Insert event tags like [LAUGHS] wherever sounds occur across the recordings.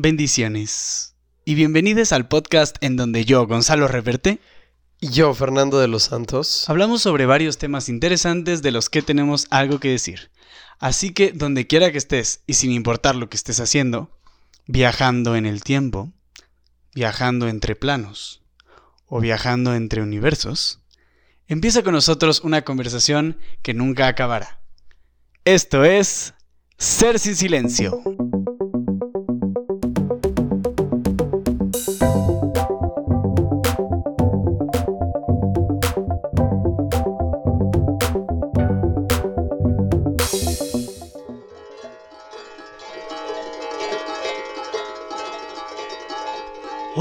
bendiciones y bienvenidos al podcast en donde yo, Gonzalo Reverte, Y yo, Fernando de los Santos. hablamos sobre varios temas interesantes de los que tenemos algo que decir. Así que donde quiera que estés y sin importar lo que estés haciendo, viajando en el tiempo, viajando entre planos o viajando entre universos, empieza con nosotros una conversación que nunca acabará. Esto es Ser sin Silencio.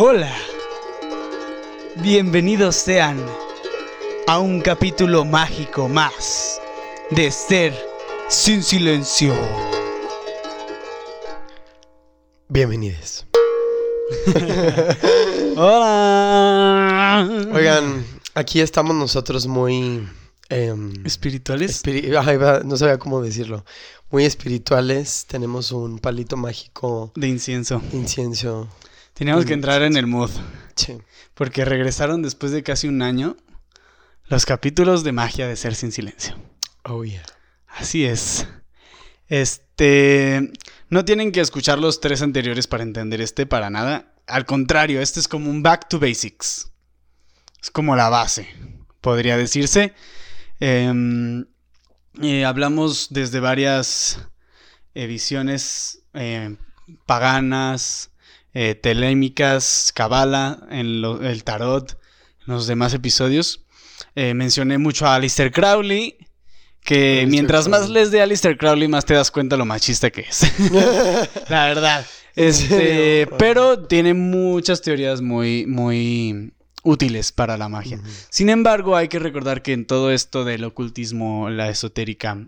Hola. Bienvenidos sean a un capítulo mágico más de Ser sin Silencio. Bienvenidos. [LAUGHS] Hola. Oigan, aquí estamos nosotros muy... em, espirituales. espiri- ay, va, no sabía cómo decirlo. Muy espirituales. Tenemos un palito mágico de incienso. incienso. Teníamos que entrar en el mood Sí. porque regresaron después de casi un año los capítulos de magia de Ser sin Silencio. Oh, yeah. Así es. Este. No tienen que escuchar los tres anteriores para entender este para nada. Al contrario, este es como un back to basics. Es como la base, podría decirse. Em, eh, hablamos desde varias eh, visiones paganas, eh, telémicas, cabala, en lo- el tarot, en los demás episodios. Eh, mencioné mucho a Aleister Crowley, que mientras más les de Aleister Crowley, más te das cuenta lo machista que es. [LAUGHS] La verdad. [LAUGHS] ¿En Este, pero tiene muchas teorías muy, muy útiles para la magia. Sin embargo, hay que recordar que en todo esto del ocultismo, la esotérica,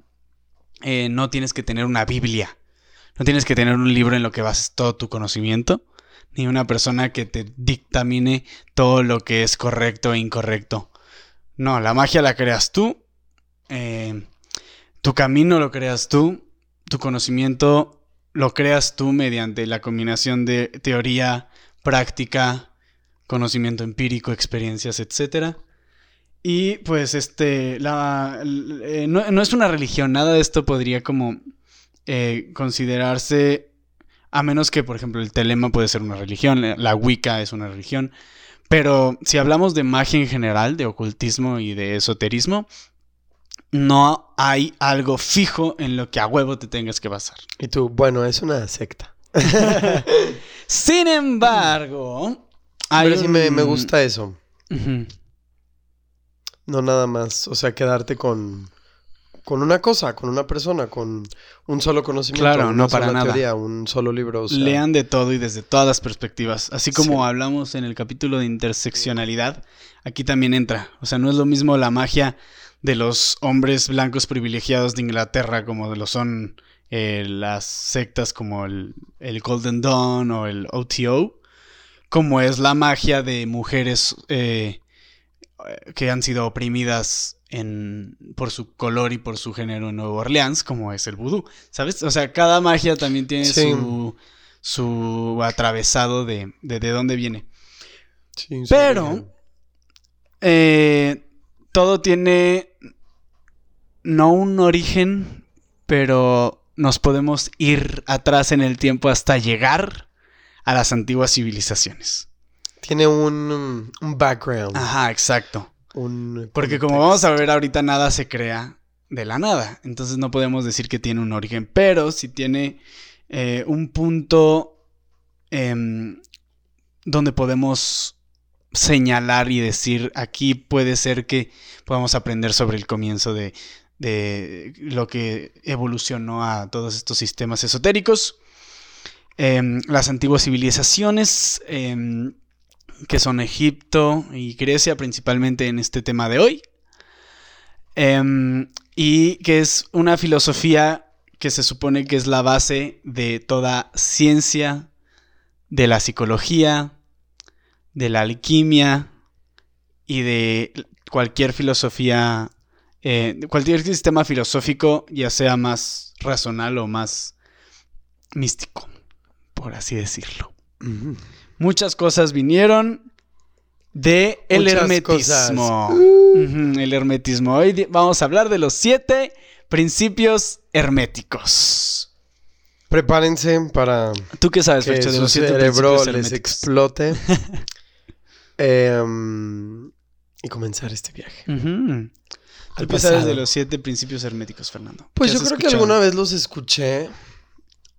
eh, no tienes que tener una Biblia. No tienes que tener un libro en lo que bases todo tu conocimiento. Ni una persona que te dictamine todo lo que es correcto e incorrecto. No, la magia la creas tú. eh, tu camino lo creas tú. Tu conocimiento lo creas tú mediante la combinación de teoría, práctica, conocimiento empírico, experiencias, etc. Y pues este, la, eh, no, no es una religión, nada de esto podría como eh, considerarse, a menos que por ejemplo el telema puede ser una religión, la- Wicca es una religión, pero si hablamos de magia en general, de ocultismo y de esoterismo, no hay algo fijo en lo que a huevo te tengas que basar. Y tú, bueno, es una secta. [LAUGHS] Sin embargo, hay Pero sí me, me gusta eso. No nada más. O sea, quedarte con... Con una cosa, con una persona, con un solo conocimiento, Claro, una no para sola nada. teoría, un solo libro. o sea, Lean de todo y desde todas las perspectivas. Así como Sí. hablamos en el capítulo de interseccionalidad, aquí también entra. O sea, no es lo mismo la magia de los hombres blancos privilegiados de Inglaterra como lo son eh, las sectas como el, el Golden Dawn o el OTO, como es la magia de mujeres eh, que han sido oprimidas en, por su color y por su género en Nueva Orleans, como es el vudú. ¿Sabes? O sea, cada magia también tiene Sí. su, su atravesado de, de, de dónde viene. sí, Pero-. Eh, todo tiene no un origen, pero nos podemos ir atrás en el tiempo hasta llegar a las antiguas civilizaciones. Tiene un, un background. Ajá, exacto. Un Porque como vamos a ver ahorita, nada se crea de la nada. Entonces no podemos decir que tiene un origen, pero sí tiene eh, un punto em, donde podemos señalar y decir, aquí puede ser que podamos aprender sobre el comienzo de, de lo que evolucionó a todos estos sistemas esotéricos. Em, las antiguas civilizaciones, em, que son Egipto y Grecia, principalmente en este tema de hoy. Em, y que es una filosofía que se supone que es la base de toda ciencia, de la psicología, de la alquimia y de cualquier filosofía, eh, cualquier sistema filosófico, ya sea más razonal o más místico, por así decirlo. Muchas cosas vinieron de el Muchas hermetismo. el hermetismo. Hoy vamos a hablar de los siete principios herméticos. Prepárense para ¿Tú qué sabes, que Fercho, de su los siete cerebro principios les herméticos? explote. [LAUGHS] Em, y comenzar este viaje. Ujú. ¿Tú Al qué sabes de los siete principios herméticos, Fernando? Pues ¿Qué yo creo que alguna vez los escuché.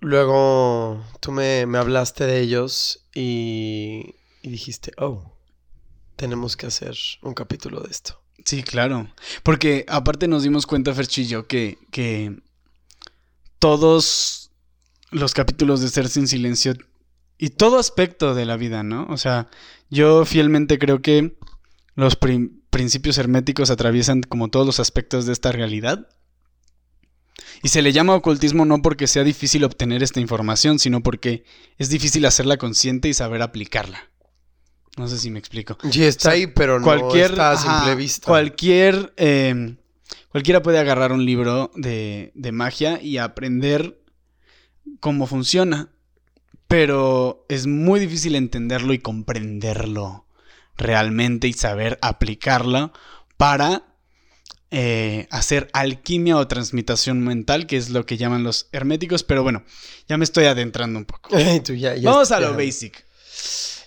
Luego tú me, me hablaste de ellos y, y dijiste, oh, tenemos que hacer un capítulo de esto. Sí, claro. Porque aparte nos dimos cuenta, Ferchillo, que, que todos los capítulos de Ser sin Silencio y todo aspecto de la vida, ¿no? O sea, yo fielmente creo que los prin- principios herméticos atraviesan como todos los aspectos de esta realidad. Y se le llama ocultismo no porque sea difícil obtener esta información, sino porque es difícil hacerla consciente y saber aplicarla. No sé si me explico Sí, está ahí, pero no cualquier, está a simple vista. Cualquier, eh, cualquiera puede agarrar un libro de, de magia y aprender cómo funciona, pero es muy difícil entenderlo y comprenderlo realmente y saber aplicarlo para eh, hacer alquimia o transmutación mental, que es lo que llaman los herméticos, pero bueno, ya me estoy adentrando un poco. Ay, [LAUGHS] tú ya- ya Vamos a lo basic.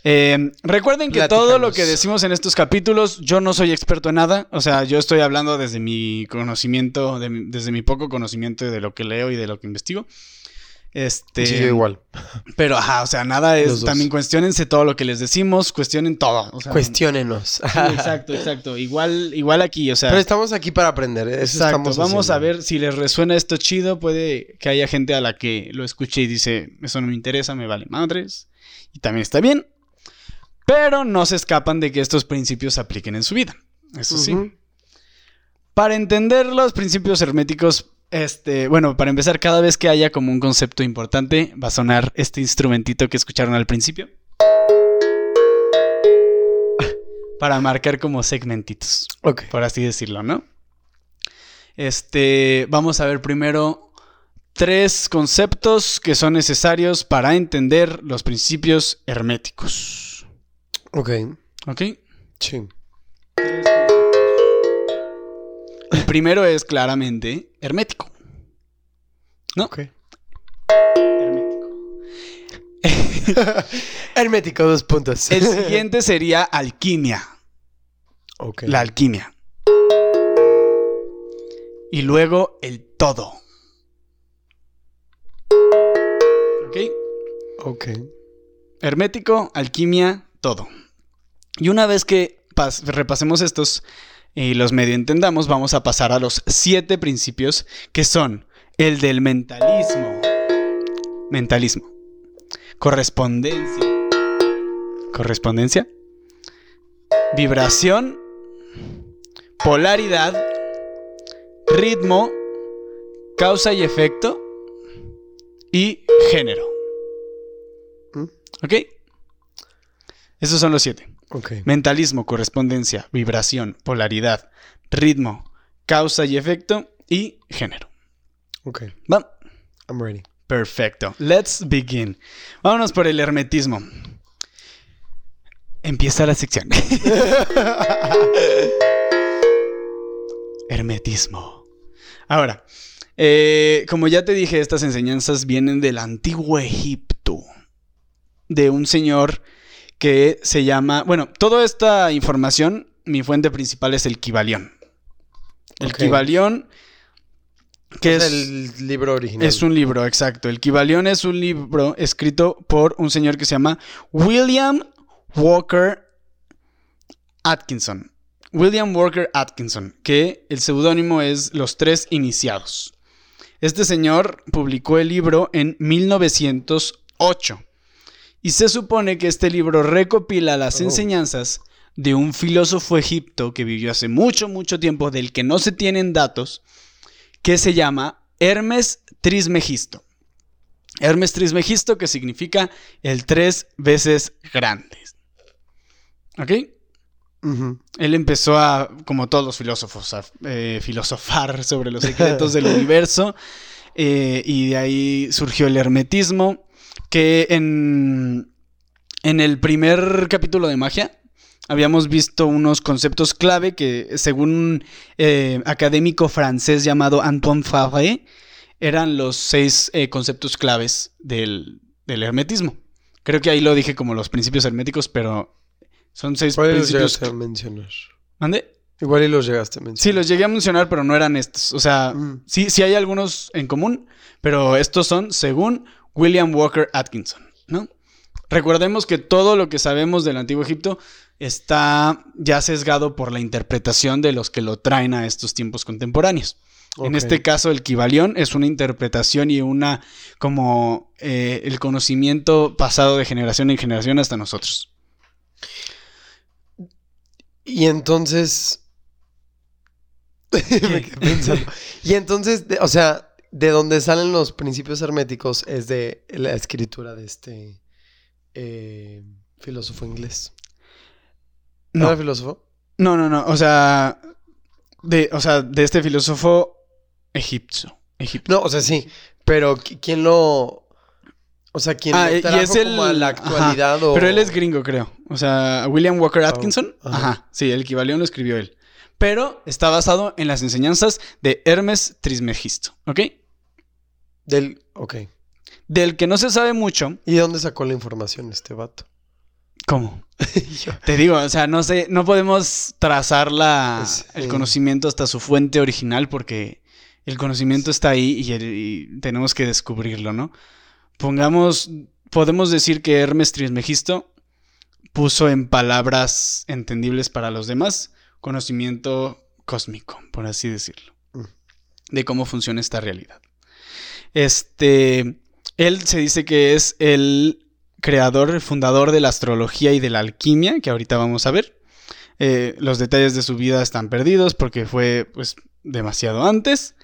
Eh, recuerden que todo lo que decimos en estos capítulos, yo no soy experto en nada. O sea, yo estoy hablando desde mi conocimiento, de mi- desde mi poco conocimiento de lo que leo y de lo que investigo. Este, Sí, yo igual. Pero, ajá, o sea, nada es. También cuestionense todo lo que les decimos, cuestionen todo. o sea, Cuestiónenos. sí, exacto, exacto. Igual, igual aquí, o sea. Pero estamos aquí para aprender. Eso Exacto, vamos a ver si les resuena esto chido. Puede que haya gente a la que lo escuche y dice, eso no me interesa, me vale madres. Y también está bien. Pero no se escapan de que estos principios se apliquen en su vida. Eso sí. Para entender los principios herméticos, este, bueno, para empezar, cada vez que haya como un concepto importante, va a sonar este instrumentito que escucharon al principio. [LAUGHS] Para marcar como segmentitos Ok. por así decirlo, ¿no? Este, vamos a ver primero tres conceptos que son necesarios para entender los principios herméticos. Ok. ¿Ok? Sí. El primero es claramente hermético. ¿No? Ok. Hermético. [LAUGHS] Hermético, dos puntos. El siguiente sería alquimia. Ok. La alquimia. Y luego el todo. ¿Ok? Ok. Hermético, alquimia, todo. Y una vez que pas- repasemos estos y los medio entendamos, vamos a pasar a los siete principios que son el del mentalismo. Mentalismo. Correspondencia. Correspondencia. Vibración. Polaridad. Ritmo. Causa y efecto. Y género. ¿Mm? ¿Ok? Esos son los siete. Ok. Mentalismo, correspondencia, vibración, polaridad, ritmo, causa y efecto y género. Ok. Va. I'm ready. Perfecto. Let's begin. Vámonos por el hermetismo. Empieza la sección. [LAUGHS] hermetismo. Ahora, eh, como ya te dije, estas enseñanzas vienen del antiguo Egipto. De un señor que se llama. Bueno, toda esta información, mi fuente principal es el Kibalión. El Ok. Kibalión, que es es, el libro original. es un libro, exacto. El Kibalión es un libro escrito por un señor que se llama William Walker Atkinson. William Walker Atkinson, que el seudónimo es Los Tres Iniciados. Este señor publicó el libro en 1908 y se supone que este libro recopila las Oh. enseñanzas de un filósofo egipto que vivió hace mucho, mucho tiempo, del que no se tienen datos, que se llama Hermes Trismegisto. Hermes Trismegisto, que significa el tres veces grandes. ¿Ok? Él empezó a, como todos los filósofos, a eh, filosofar sobre los secretos del [LAUGHS] universo. eh, y de ahí surgió el hermetismo, que en, en el primer capítulo de magia habíamos visto unos conceptos clave que según un eh, académico francés llamado Antoine Fabre eran los seis eh, conceptos claves del, del hermetismo. Creo que ahí lo dije como los principios herméticos, pero son seis ¿Cuáles los principios. llegaste a mencionar? ¿Mande? Igual y los llegaste a Sí, mencionar. los llegué a mencionar, pero no eran estos. O sea, Mm. sí, sí hay algunos en común, pero estos son según William Walker Atkinson, ¿no? Recordemos que todo lo que sabemos del Antiguo Egipto está ya sesgado por la interpretación de los que lo traen a estos tiempos contemporáneos. En este caso, el Kibalión es una interpretación y una como eh, el conocimiento pasado de generación en generación hasta nosotros. Y entonces. [LAUGHS] Me quedé pensando. [LAUGHS] Y entonces, o sea, de donde salen los principios herméticos es de la escritura de este eh, filósofo inglés. ¿No era filósofo? No, no, no. O sea, de, o sea, de este filósofo egipcio. egipcio. No, o sea, sí. Pero qui- ¿quién lo. O sea, ¿quién Ah, lo y trajo es el- como a la ajá. actualidad? o- Pero él es gringo, creo. O sea, William Walker Atkinson. ajá. ajá. Sí, el Kibalión lo escribió él. Pero está basado en las enseñanzas de Hermes Trismegisto. ¿Ok? Del. Ok. Del que no se sabe mucho. ¿Y de dónde sacó la información este vato? ¿Cómo? [LAUGHS] Te digo, o sea, no sé, no podemos trazar la, Sí. el conocimiento hasta su fuente original porque el conocimiento está ahí y, el- y tenemos que descubrirlo, ¿no? Pongamos, podemos decir que Hermes Trismegisto puso en palabras entendibles para los demás conocimiento cósmico, por así decirlo, Mm. de cómo funciona esta realidad. Este, él se dice que es el creador, el fundador de la astrología y de la alquimia, que ahorita vamos a ver. Eh, los detalles de su vida están perdidos porque fue pues demasiado antes.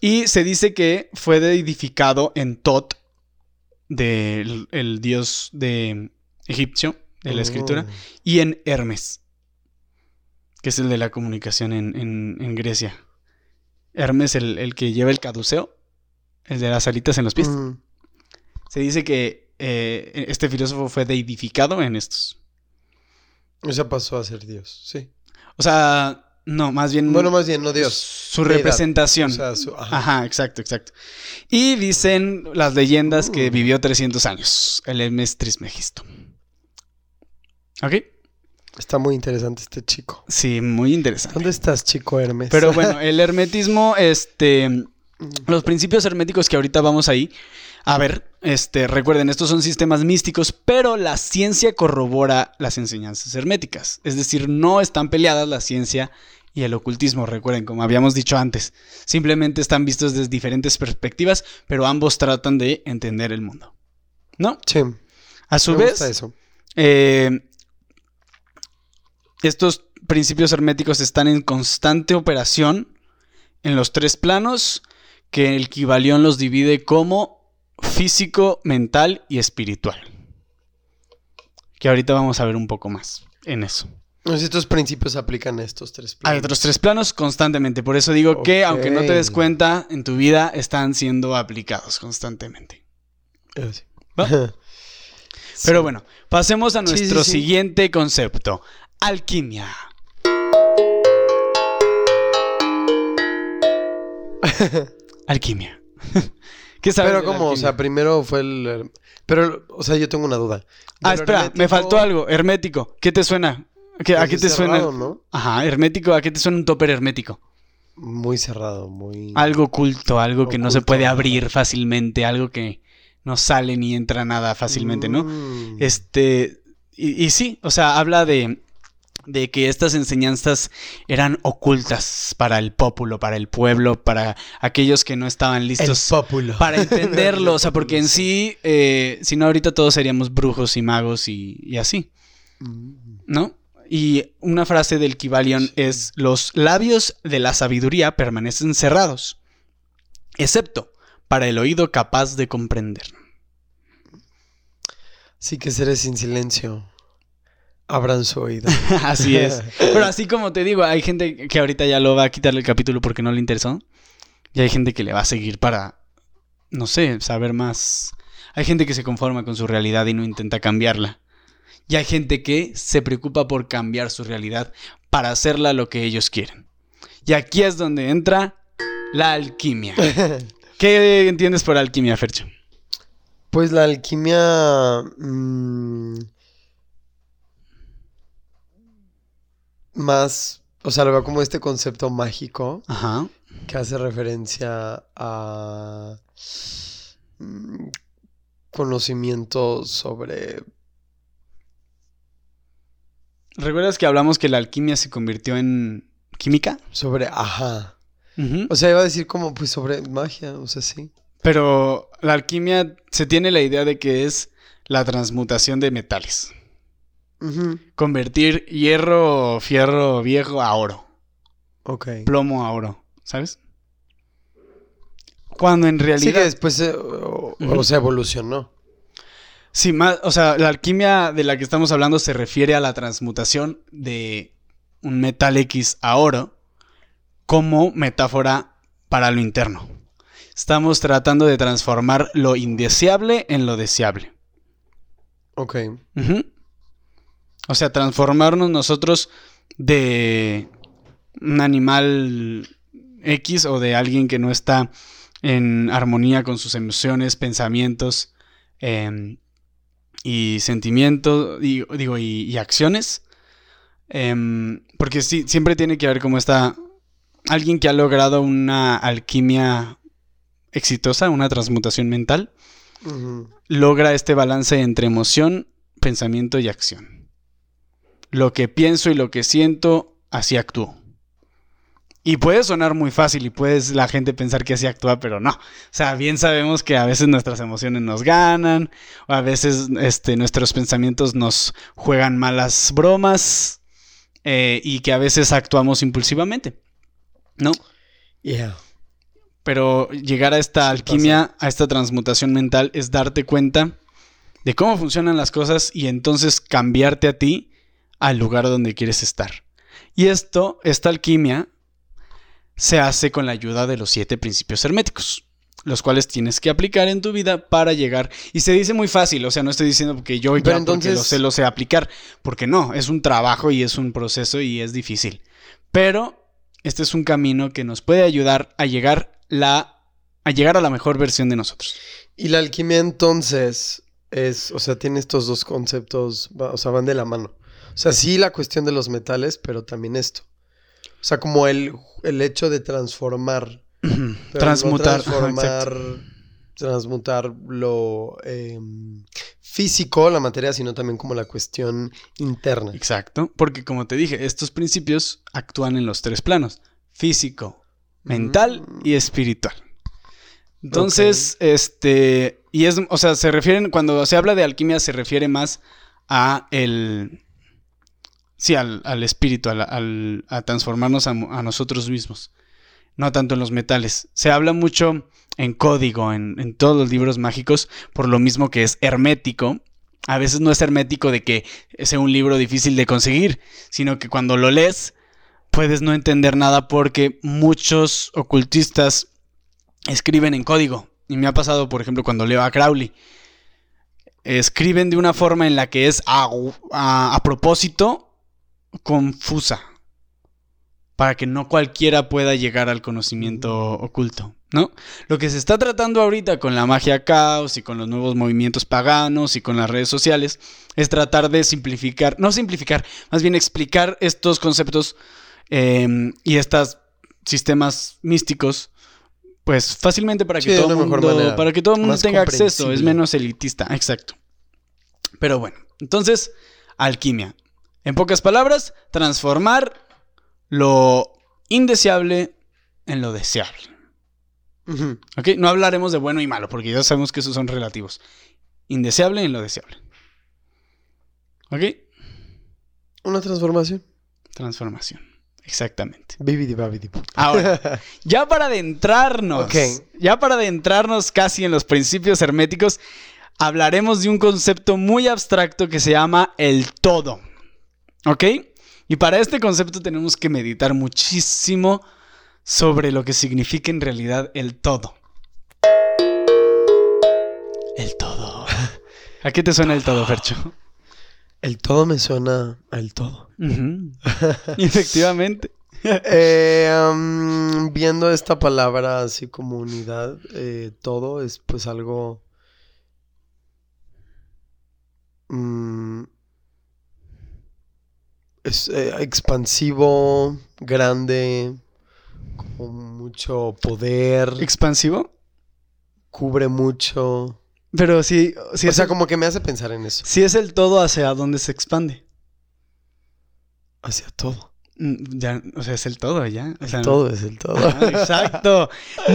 Y se dice que fue edificado en Tot, del el dios de egipcio, de la escritura, Oh. y en Hermes, que es el de la comunicación en, en- en Grecia. Hermes, el, el que lleva el caduceo, el de las alitas en los pies. Mm. Se dice que eh, este filósofo fue deidificado en estos. O sea, pasó a ser Dios, sí. O sea, no, más bien. Bueno, más bien, no Dios. Su deidad. representación. O sea, su- ajá. Ajá, exacto, exacto. Y dicen las leyendas que Uh. vivió 300 años, el Hermes Trismegisto. ¿Ok? Está muy interesante este chico. Sí, muy interesante. ¿Dónde estás, chico Hermes? Pero bueno, el hermetismo, este, Mm. Los principios herméticos que ahorita vamos ahí a ver, este, recuerden, estos son sistemas místicos, pero la ciencia corrobora las enseñanzas herméticas. Es decir, no están peleadas la ciencia y el ocultismo, recuerden, como habíamos dicho antes. Simplemente están vistos desde diferentes perspectivas, pero ambos tratan de entender el mundo. ¿No? Sí, A su me vez, gusta eso. eh, estos principios herméticos están en constante operación en los tres planos que el Kibalión los divide como físico, mental y espiritual. Que ahorita vamos a ver un poco más en eso. Estos principios aplican a estos tres planos. otros tres planos constantemente, por eso digo que aunque no te des cuenta, en tu vida están siendo aplicados constantemente. Eh. [LAUGHS] Pero bueno, pasemos a sí, nuestro sí. siguiente concepto, alquimia. [LAUGHS] Alquimia. [LAUGHS] ¿Qué sabes Pero como, o sea, primero fue el... Pero, o sea, yo tengo una duda. Ah, espera, me faltó algo. Hermético. ¿Qué te suena? ¿Qué- ¿A pues qué te suena? cerrado, ¿no? Ajá, hermético. ¿A qué te suena un topper hermético? Muy cerrado, muy... Algo oculto, algo que no se puede abrir fácilmente, algo que no sale ni entra nada fácilmente, ¿no? Mm. Este, y, y sí, o sea, habla de, de que estas enseñanzas eran ocultas para el pueblo, para el pueblo, para aquellos que no estaban listos pópulo. para [LAUGHS] entenderlo. O sea, porque en sí, eh, si no, ahorita todos seríamos brujos y magos y, y así, Mm. ¿no? Y una frase del Kibalion es: Los labios de la sabiduría permanecen cerrados, excepto para el oído capaz de comprender. Sí que seres sin silencio. Abran su oído. [LAUGHS] Así es. [LAUGHS] Pero así como te digo, hay gente que ahorita ya lo va a quitarle el capítulo porque no le interesó. Y hay gente que le va a seguir para, no sé, saber más. Hay gente que se conforma con su realidad y no intenta cambiarla. Y hay gente que se preocupa por cambiar su realidad para hacerla lo que ellos quieren. Y aquí es donde entra la alquimia. [LAUGHS] ¿Qué entiendes por alquimia, Fercho? Pues la alquimia... mm, más... O sea, lo veo como este concepto mágico Ajá. que hace referencia a mm, conocimiento sobre... ¿Recuerdas que hablamos que la alquimia se convirtió en química? Sobre... Ajá. O sea, iba a decir como pues sobre magia, o sea, sí. Pero la alquimia se tiene la idea de que es la transmutación de metales. Convertir hierro o fierro viejo a oro. Ok. Plomo a oro. ¿Sabes? Cuando en Sí realidad... que después eh, o, Ujú. o sea, evolucionó. Sí, más, o sea, la alquimia de la que estamos hablando se refiere a la transmutación de un metal X a oro como metáfora para lo interno. Estamos tratando de transformar lo indeseable en lo deseable. Ok. O sea, transformarnos nosotros de un animal X o de alguien que no está en armonía con sus emociones, pensamientos em, y sentimientos, digo, digo, y, y acciones. Em, porque sí, siempre tiene que haber como esta... Alguien que ha logrado una alquimia exitosa, una transmutación mental, logra este balance entre emoción, pensamiento y acción. Lo que pienso y lo que siento, así actúo. Y puede sonar muy fácil y puede la gente pensar que así actúa, pero no. O sea, bien sabemos que a veces nuestras emociones nos ganan, o a veces este, nuestros pensamientos nos juegan malas bromas, eh, y que a veces actuamos impulsivamente. ¿No? Yeah. Pero llegar a esta alquimia, a esta transmutación mental, es darte cuenta de cómo funcionan las cosas y entonces cambiarte a ti al lugar donde quieres estar. Y esto, esta alquimia, se hace con la ayuda de los siete principios herméticos, los cuales tienes que aplicar en tu vida para llegar. Y se dice muy fácil, o sea, no estoy diciendo que yo ya Pero porque entonces- lo sé, lo sé aplicar, porque no, es un trabajo y es un proceso y es difícil. Pero este es un camino que nos puede ayudar a llegar la a llegar a la mejor versión de nosotros. Y la alquimia entonces es, o sea, tiene estos dos conceptos, o sea, van de la mano. O sea, sí la cuestión de los metales, pero también esto. O sea, como el, el hecho de transformar. no Transmutar. ajá, transformar, transmutar lo eh, físico, la materia, sino también como la cuestión interna. Exacto, porque como te dije, estos principios actúan en los tres planos: físico, mental y espiritual. Entonces, este, y es, o sea, se refieren, cuando se habla de alquimia, se refiere más a el, sí, al, al espíritu, al- al- a transformarnos a, a nosotros mismos, no tanto en los metales. Se habla mucho en código, en, en todos los libros mágicos, por lo mismo que es hermético. A veces no es hermético de que sea un libro difícil de conseguir, sino que cuando lo lees puedes no entender nada porque muchos ocultistas escriben en código. Y me ha pasado, por ejemplo, cuando leo a Crowley. Escriben de una forma en la que es a, a- a propósito confusa. Para que no cualquiera pueda llegar al conocimiento oculto, ¿no? Lo que se está tratando ahorita con la magia caos y con los nuevos movimientos paganos y con las redes sociales es tratar de simplificar, no simplificar, más bien explicar estos conceptos eh, y estos sistemas místicos pues fácilmente para que Sí, todo el mundo, para que todo mundo tenga acceso, es menos elitista, exacto. Pero bueno, entonces, alquimia. En pocas palabras, transformar lo indeseable en lo deseable. ¿Ok? No hablaremos de bueno y malo, porque ya sabemos que esos son relativos. Indeseable en lo deseable. ¿Ok? Una transformación. Transformación. Exactamente. Ahora, [LAUGHS] ya para adentrarnos, ya para adentrarnos casi en los principios herméticos, hablaremos de un concepto muy abstracto que se llama el todo. ¿Ok? Y para este concepto tenemos que meditar muchísimo sobre lo que significa en realidad el todo. El todo. ¿A qué te suena el todo, Fercho? El todo me suena al todo. [LAUGHS] Efectivamente. Eh, um, viendo esta palabra así como unidad, eh, todo es pues algo... mm, es eh, expansivo, grande, con mucho poder, ¿Expansivo? cubre mucho. Pero sí, sí o sea, el- como que me hace pensar en eso. Si es el todo hacia dónde se expande. Hacia todo. Mm, Ya, o sea, es el todo, ya. O sea, todo es el todo. Exacto.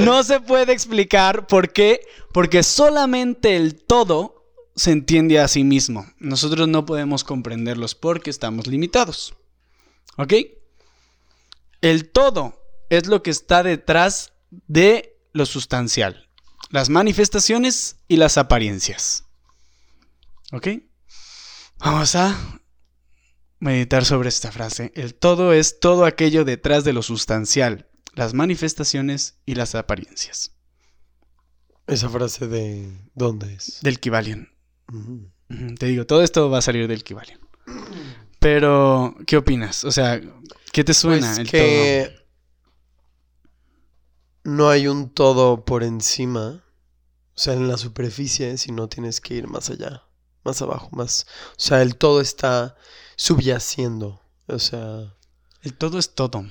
No se puede explicar por qué. Porque solamente el todo se entiende a sí mismo. Nosotros no podemos comprenderlos porque estamos limitados. ¿Ok? El todo es lo que está detrás de lo sustancial. Las manifestaciones y las apariencias. ¿Ok? Vamos a meditar sobre esta frase. El todo es todo aquello detrás de lo sustancial, las manifestaciones y las apariencias. Esa frase de ¿dónde es? Del Kybalion. Te digo, todo esto va a salir del Kybalion. Pero, ¿qué opinas? O sea, ¿qué te suena Pues el que no hay un todo por encima, o sea, en la superficie, sino tienes que ir más allá, más abajo, más, o sea, el todo está subyaciendo, o sea, todo? El todo es todo.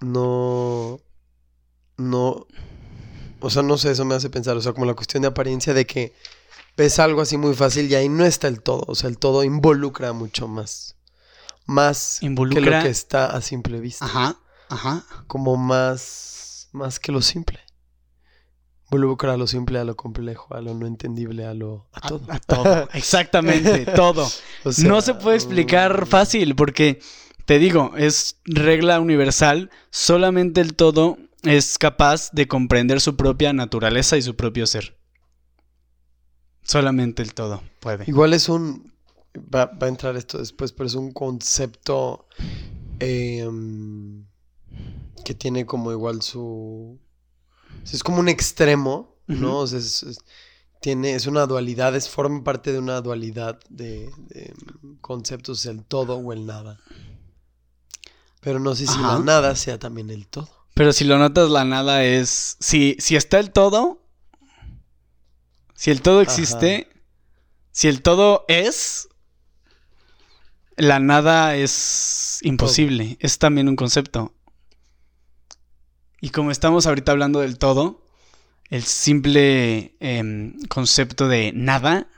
no, no, o sea, no sé, eso me hace pensar, o sea, como la cuestión de apariencia de que ves algo así muy fácil y ahí no está el todo, o sea, el todo involucra mucho más, más que lo que está a simple vista. Ajá, ajá. como más, más que lo simple. Involucra a lo simple, a lo complejo, a lo no entendible, a lo... a A, todo. a todo. Exactamente, [LAUGHS] todo. O sea, no se puede explicar mm, fácil porque, te digo, es regla universal. Solamente el todo es capaz de comprender su propia naturaleza y su propio ser. Solamente el todo puede. Igual es un... Va, va a entrar esto después, pero es un concepto em, que tiene como igual su... Es como un extremo, ¿no? O sea, es, es- tiene, es una dualidad, es, forma parte de una dualidad de, de conceptos, el todo o el nada. Pero no sé si la nada sea también el todo. Pero si lo notas, la nada es. Si, si está el todo. Si el todo existe. Si el todo es. La nada es imposible. Es también un concepto. Y como estamos ahorita hablando del todo, el simple em, concepto de nada,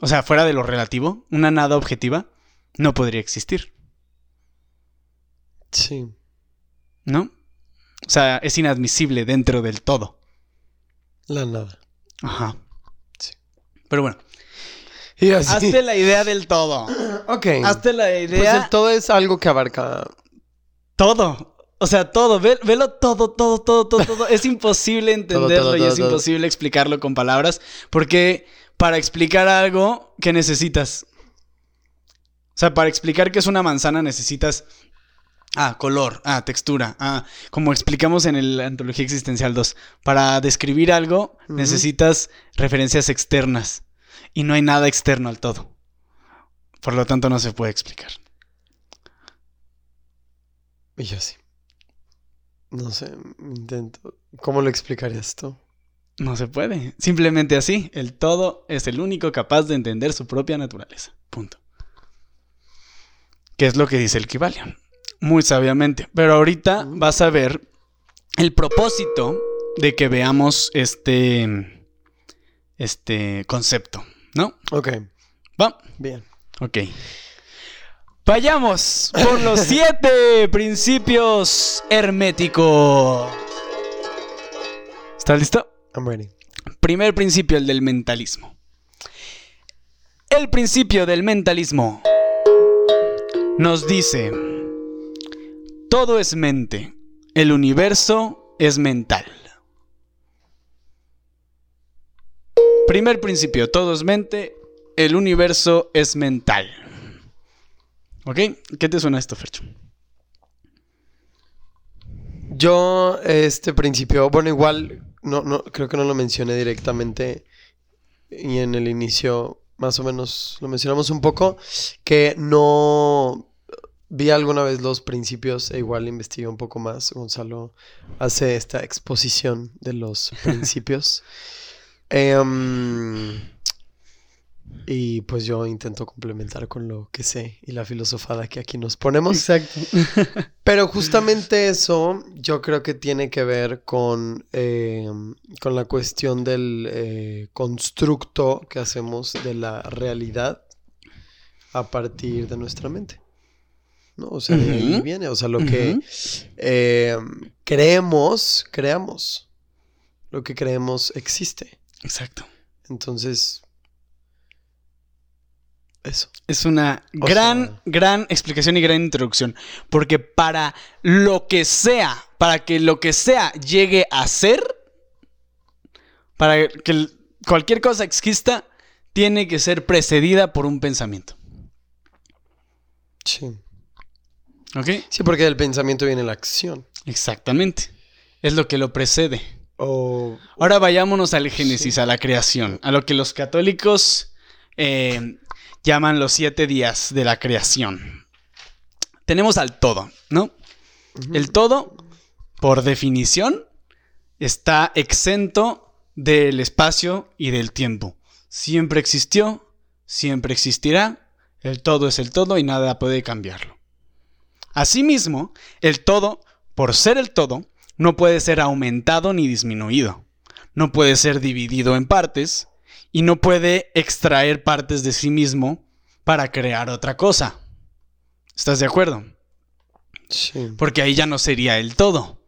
o sea, fuera de lo relativo, una nada objetiva, no podría existir, Sí. ¿no? O sea, es inadmisible dentro del todo. La nada. Ajá. Sí. Pero bueno, Y así. hazte la idea del todo. [CLEARS THROAT] Ok. Hazte la Pues idea el todo es algo que abarca. todo. O sea, todo, ve- velo todo, todo, todo, todo, todo. Es [LAUGHS] imposible entenderlo todo, y todo, es imposible explicarlo con palabras. Porque para explicar algo, ¿qué necesitas? O sea, para explicar que es una manzana necesitas. Ah, color, ah, textura, ah, como explicamos en el Antología Existencial 2. Para describir algo necesitas referencias externas. Y no hay nada externo al todo. Por lo tanto, no se puede explicar. Y yo sí. No sé, intento. ¿Cómo lo explicarías tú? No se puede. Simplemente así. El todo es el único capaz de entender su propia naturaleza. Punto. ¿Qué es lo que dice el Kybalion? Muy sabiamente. Pero ahorita vas a ver el propósito de que veamos este, este concepto, ¿no? Ok, Va. bien. Ok. Vayamos por los [LAUGHS] siete principios herméticos. ¿Estás listo? I'm ready. Primer principio, el del mentalismo. El principio del mentalismo nos dice, todo es mente, el universo es mental. Primer principio, todo es mente, el universo es mental. ¿Ok? ¿Qué te suena esto, Fercho? Yo, este principio, bueno, igual, no, no, creo que no lo mencioné directamente. y en el inicio más o menos lo mencionamos un poco, que no vi alguna vez los principios e igual investigué un poco más. Gonzalo hace esta exposición de los [LAUGHS] principios. Em, y pues yo intento complementar con lo que sé y la filosofada que aquí nos ponemos. Exacto. [LAUGHS] Pero justamente eso yo creo que tiene que ver con, em, con la cuestión del eh, constructo que hacemos de la realidad a partir de nuestra mente. ¿No? O sea, de ahí viene. O sea, lo que em, creemos, creamos. Lo que creemos existe. Exacto. Entonces, eso. Es una O gran, sea- gran explicación y gran introducción. Porque para lo que sea, para que lo que sea llegue a ser, para que cualquier cosa exista, tiene que ser precedida por un pensamiento. Sí. ¿Ok? Sí, porque del pensamiento viene la acción. Exactamente. Es lo que lo precede. Ahora vayámonos al Génesis, a la creación, a lo que los católicos eh, llaman los siete días de la creación. Tenemos al todo, ¿no? El todo, por definición, está exento del espacio y del tiempo. Siempre existió, siempre existirá, el todo es el todo y nada puede cambiarlo. Asimismo, el todo, por ser el todo, no puede ser aumentado ni disminuido. No puede ser dividido en partes y no puede extraer partes de sí mismo para crear otra cosa. ¿Estás de acuerdo? sí. Porque ahí ya no sería el todo.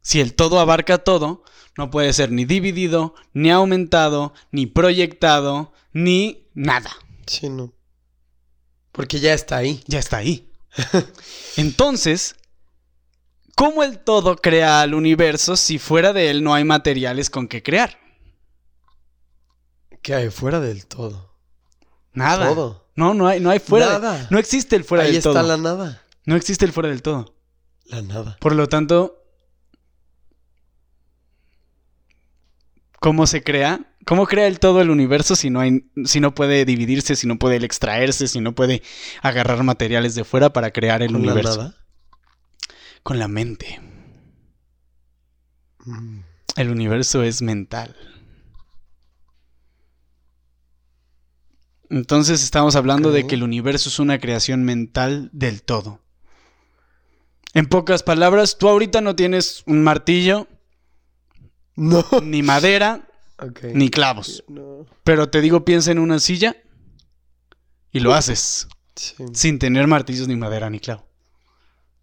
Si el todo abarca todo, no puede ser ni dividido, ni aumentado, ni proyectado, ni nada. Sí, no. Porque ya está ahí. Ya está ahí. [LAUGHS] Entonces, ¿cómo el todo crea al universo si fuera de él no hay materiales con que crear? ¿Qué hay fuera del todo? Nada. Todo. No, no hay, no hay fuera. de- Nada. no existe el fuera ahí del está todo. la nada. No existe el fuera del todo. La nada. Por lo tanto, ¿cómo se crea? ¿Cómo crea el todo el universo si no hay, si no puede dividirse, si no puede extraerse, si no puede agarrar materiales de fuera para crear el ¿Con universo? Con la mente. Mm. El universo es mental. Entonces estamos hablando de que el universo es una creación mental del todo. En pocas palabras, tú ahorita no tienes un martillo, No. ni madera, ni clavos. No. Pero te digo, piensa en una silla y lo haces Sí. sin tener martillos, ni madera, ni clavo.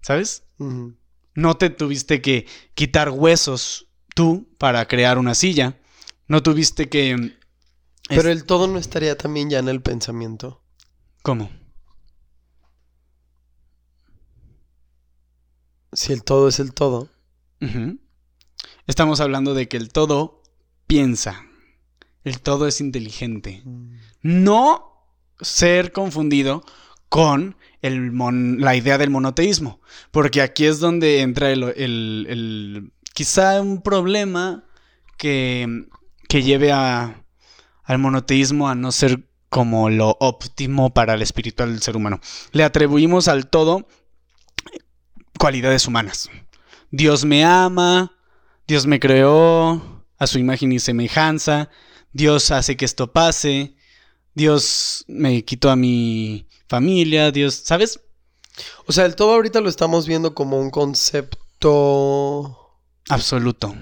¿Sabes? No te tuviste que quitar huesos tú para crear una silla. No tuviste que... Pero Es- el todo no estaría también ya en el pensamiento. ¿Cómo? Si el todo es el todo. Estamos hablando de que el todo piensa. El todo es inteligente. No ser confundido con el mon- la idea del monoteísmo. Porque aquí es donde entra el, el- el- quizá un problema que, que lleve a, al monoteísmo a no ser como lo óptimo para el espiritual del ser humano. Le atribuimos al todo cualidades humanas. Dios me ama, Dios me creó a su imagen y semejanza, Dios hace que esto pase, Dios me quitó a mi familia, Dios, ¿sabes? O sea, el todo ahorita lo estamos viendo como un concepto. Absoluto.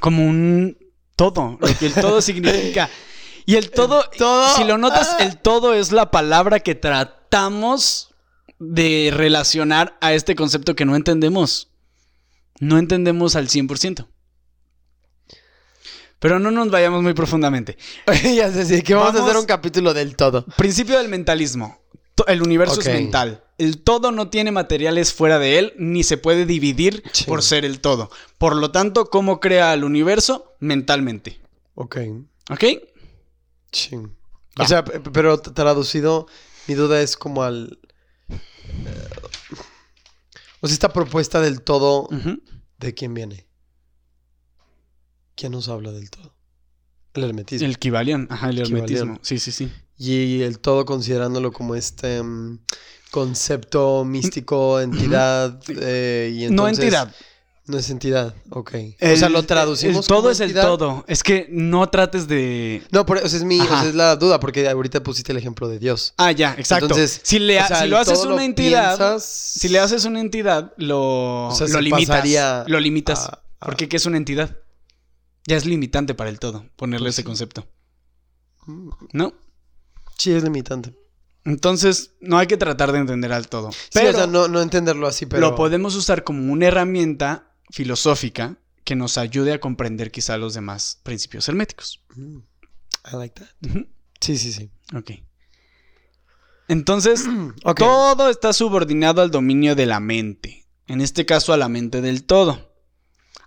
Como un todo, lo que el todo [LAUGHS] significa. Y el todo, todo- si lo notas, ah. el todo es la palabra que tratamos de relacionar a este concepto que no entendemos. No entendemos al 100%. Pero no nos vayamos muy profundamente. [LAUGHS] ya sé, sí, que vamos, a hacer un capítulo del todo. Principio del mentalismo. El universo es mental. El todo no tiene materiales fuera de él, ni se puede dividir Sí. por ser el todo. Por lo tanto, ¿cómo crea el universo? Mentalmente. Ok. ¿Ok? Sí. O sea, pero traducido, mi duda es como al. O sea, esta propuesta del todo. ¿de quién viene? ¿Quién nos habla del todo? El hermetismo. El Kibalión, ajá, el hermetismo. Sí, sí, sí. Y el todo considerándolo como este mm, concepto místico, entidad. eh, y no entonces- entidad. No es entidad, ok. o sea, lo traducimos. el todo como es el todo. Es que no trates de. No, por eso es mi, o sea, es la duda, porque ahorita pusiste el ejemplo de Dios. Ah, ya, exacto. Entonces, si, le, o sea, si lo haces una entidad, piensas- si le haces una entidad, lo, O sea, lo limitas. pasaría Lo limitas. Porque ¿qué es una entidad? Ya es limitante para el todo, ponerle Pues ese sí. concepto. Mm, ¿No? Sí, es limitante. Entonces, no hay que tratar de entender al todo. Sí, Pero o sea, no, no entenderlo así, pero. lo podemos usar como una herramienta filosófica que nos ayude a comprender quizá los demás principios herméticos. Mm, I like that. Sí, sí, sí. Ok. Entonces, [CLEARS THROAT] todo está subordinado al dominio de la mente. En este caso, a la mente del todo.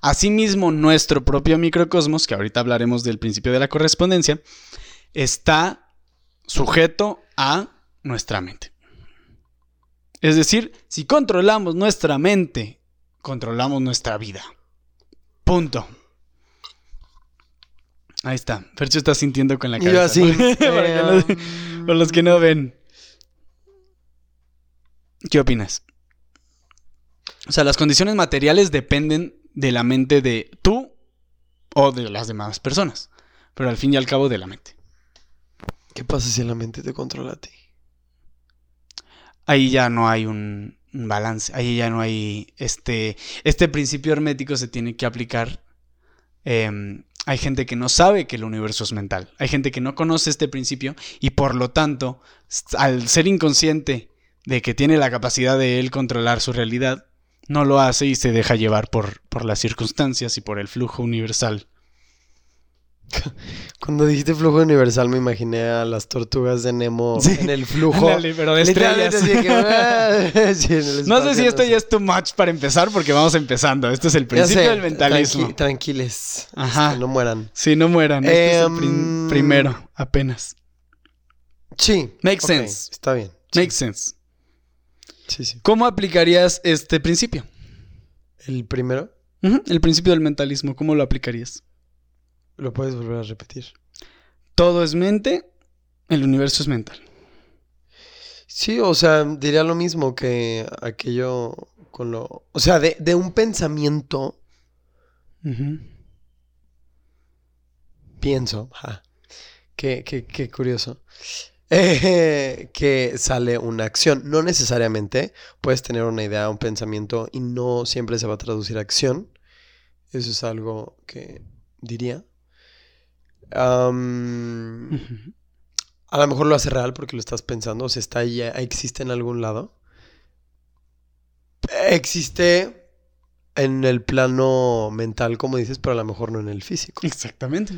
Asimismo, nuestro propio microcosmos, que ahorita hablaremos del principio de la correspondencia, está sujeto a nuestra mente. Es decir, si controlamos nuestra mente, controlamos nuestra vida. Punto. Ahí está. Fercho está sintiendo con la cabeza. yo así. ¿no? [LAUGHS] Para que no- eh, por los que no ven. ¿Qué opinas? O sea, las condiciones materiales dependen de la mente de tú o de las demás personas. Pero al fin y al cabo de la mente. ¿Qué pasa si la mente te controla a ti? Ahí ya no hay un, un balance. Ahí ya no hay este... Este principio hermético se tiene que aplicar. em, hay gente que no sabe que el universo es mental. Hay gente que no conoce este principio y por lo tanto, al ser inconsciente de que tiene la capacidad de él controlar su realidad, no lo hace y se deja llevar por, por las circunstancias y por el flujo universal. Cuando dijiste flujo universal me imaginé a las tortugas de Nemo Sí. en el [LAUGHS] flujo. Pero de estrellas. que, ah, [LAUGHS] sí, No sé si esto ya es too much para empezar porque vamos empezando. Este es el principio sé, del mentalismo. tranqui- tranquiles. Ajá. este, no mueran. Si no mueran. Este es el prim- Em, primero, apenas. Sí. Makes sense. Está bien. Sí, Makes sense. sí, sí. ¿Cómo aplicarías este principio? El primero, El principio del mentalismo, ¿cómo lo aplicarías? Lo puedes volver a repetir. Todo es mente, el universo es mental. Sí, o sea, diría lo mismo que aquello con lo... O sea, de, de un pensamiento, pienso, ja, qué, qué, qué curioso, [LAUGHS] eh, que sale una acción. No necesariamente puedes tener una idea, un pensamiento y no siempre se va a traducir a acción. Eso es algo que diría. A lo mejor lo hace real porque lo estás pensando, o sea, está ahí, existe en algún lado. Existe en el plano mental, como dices, pero a lo mejor no en el físico. Exactamente.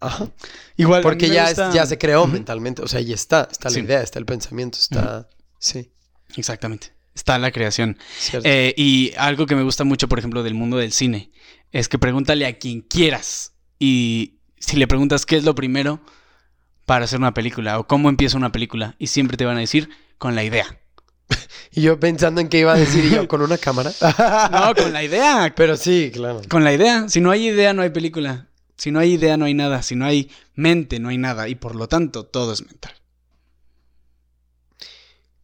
Ajá. Igual. Porque ya, gusta- es- ya se creó mentalmente, o sea, ahí está, está la Sí. idea, está el pensamiento, está... Sí, Exactamente. Está la creación. Eh, y algo que me gusta mucho, por ejemplo, del mundo del cine, es que pregúntale a quien quieras. Y si le preguntas qué es lo primero para hacer una película o cómo empieza una película, y siempre te van a decir con la idea. [LAUGHS] Y yo pensando en qué iba a decir y yo con una cámara. [LAUGHS] No, con la idea. [LAUGHS] Pero sí, claro. Con la idea. Si no hay idea, no hay película. Si no hay idea, no hay nada. Si no hay mente, no hay nada. Y por lo tanto, todo es mental.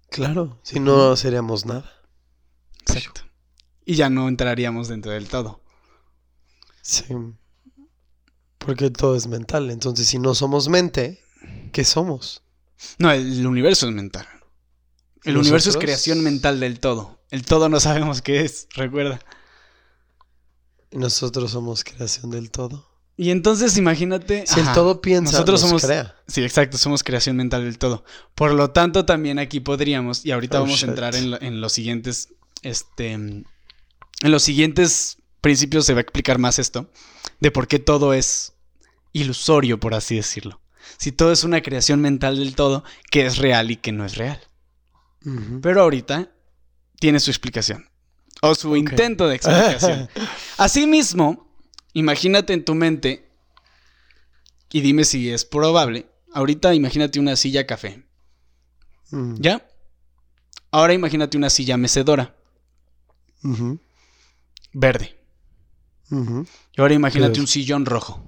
Claro, si no seríamos nada. Exacto. Y ya no entraríamos dentro del todo. Sí. Porque todo es mental. Entonces, si no somos mente, ¿qué somos? No, el universo es mental. El universo es creación mental del todo. El todo no sabemos qué es, recuerda. Y nosotros somos creación del todo. Y entonces imagínate. Si el todo piensa, nosotros nos somos. crea. Sí, exacto, somos creación mental del todo. Por lo tanto, también aquí podríamos, y ahorita Oh, vamos shit. a entrar en, lo- en los siguientes. Este. En los siguientes principios se va a explicar más esto. De por qué todo es ilusorio, por así decirlo. Si todo es una creación mental del todo, que es real y que no es real. Pero ahorita tiene su explicación. O su intento de explicación. [LAUGHS] Asimismo, imagínate en tu mente, y dime si es probable, ahorita imagínate una silla café, Mm. ¿ya? Ahora imagínate una silla mecedora, verde. Ujú. Y ahora imagínate un sillón rojo.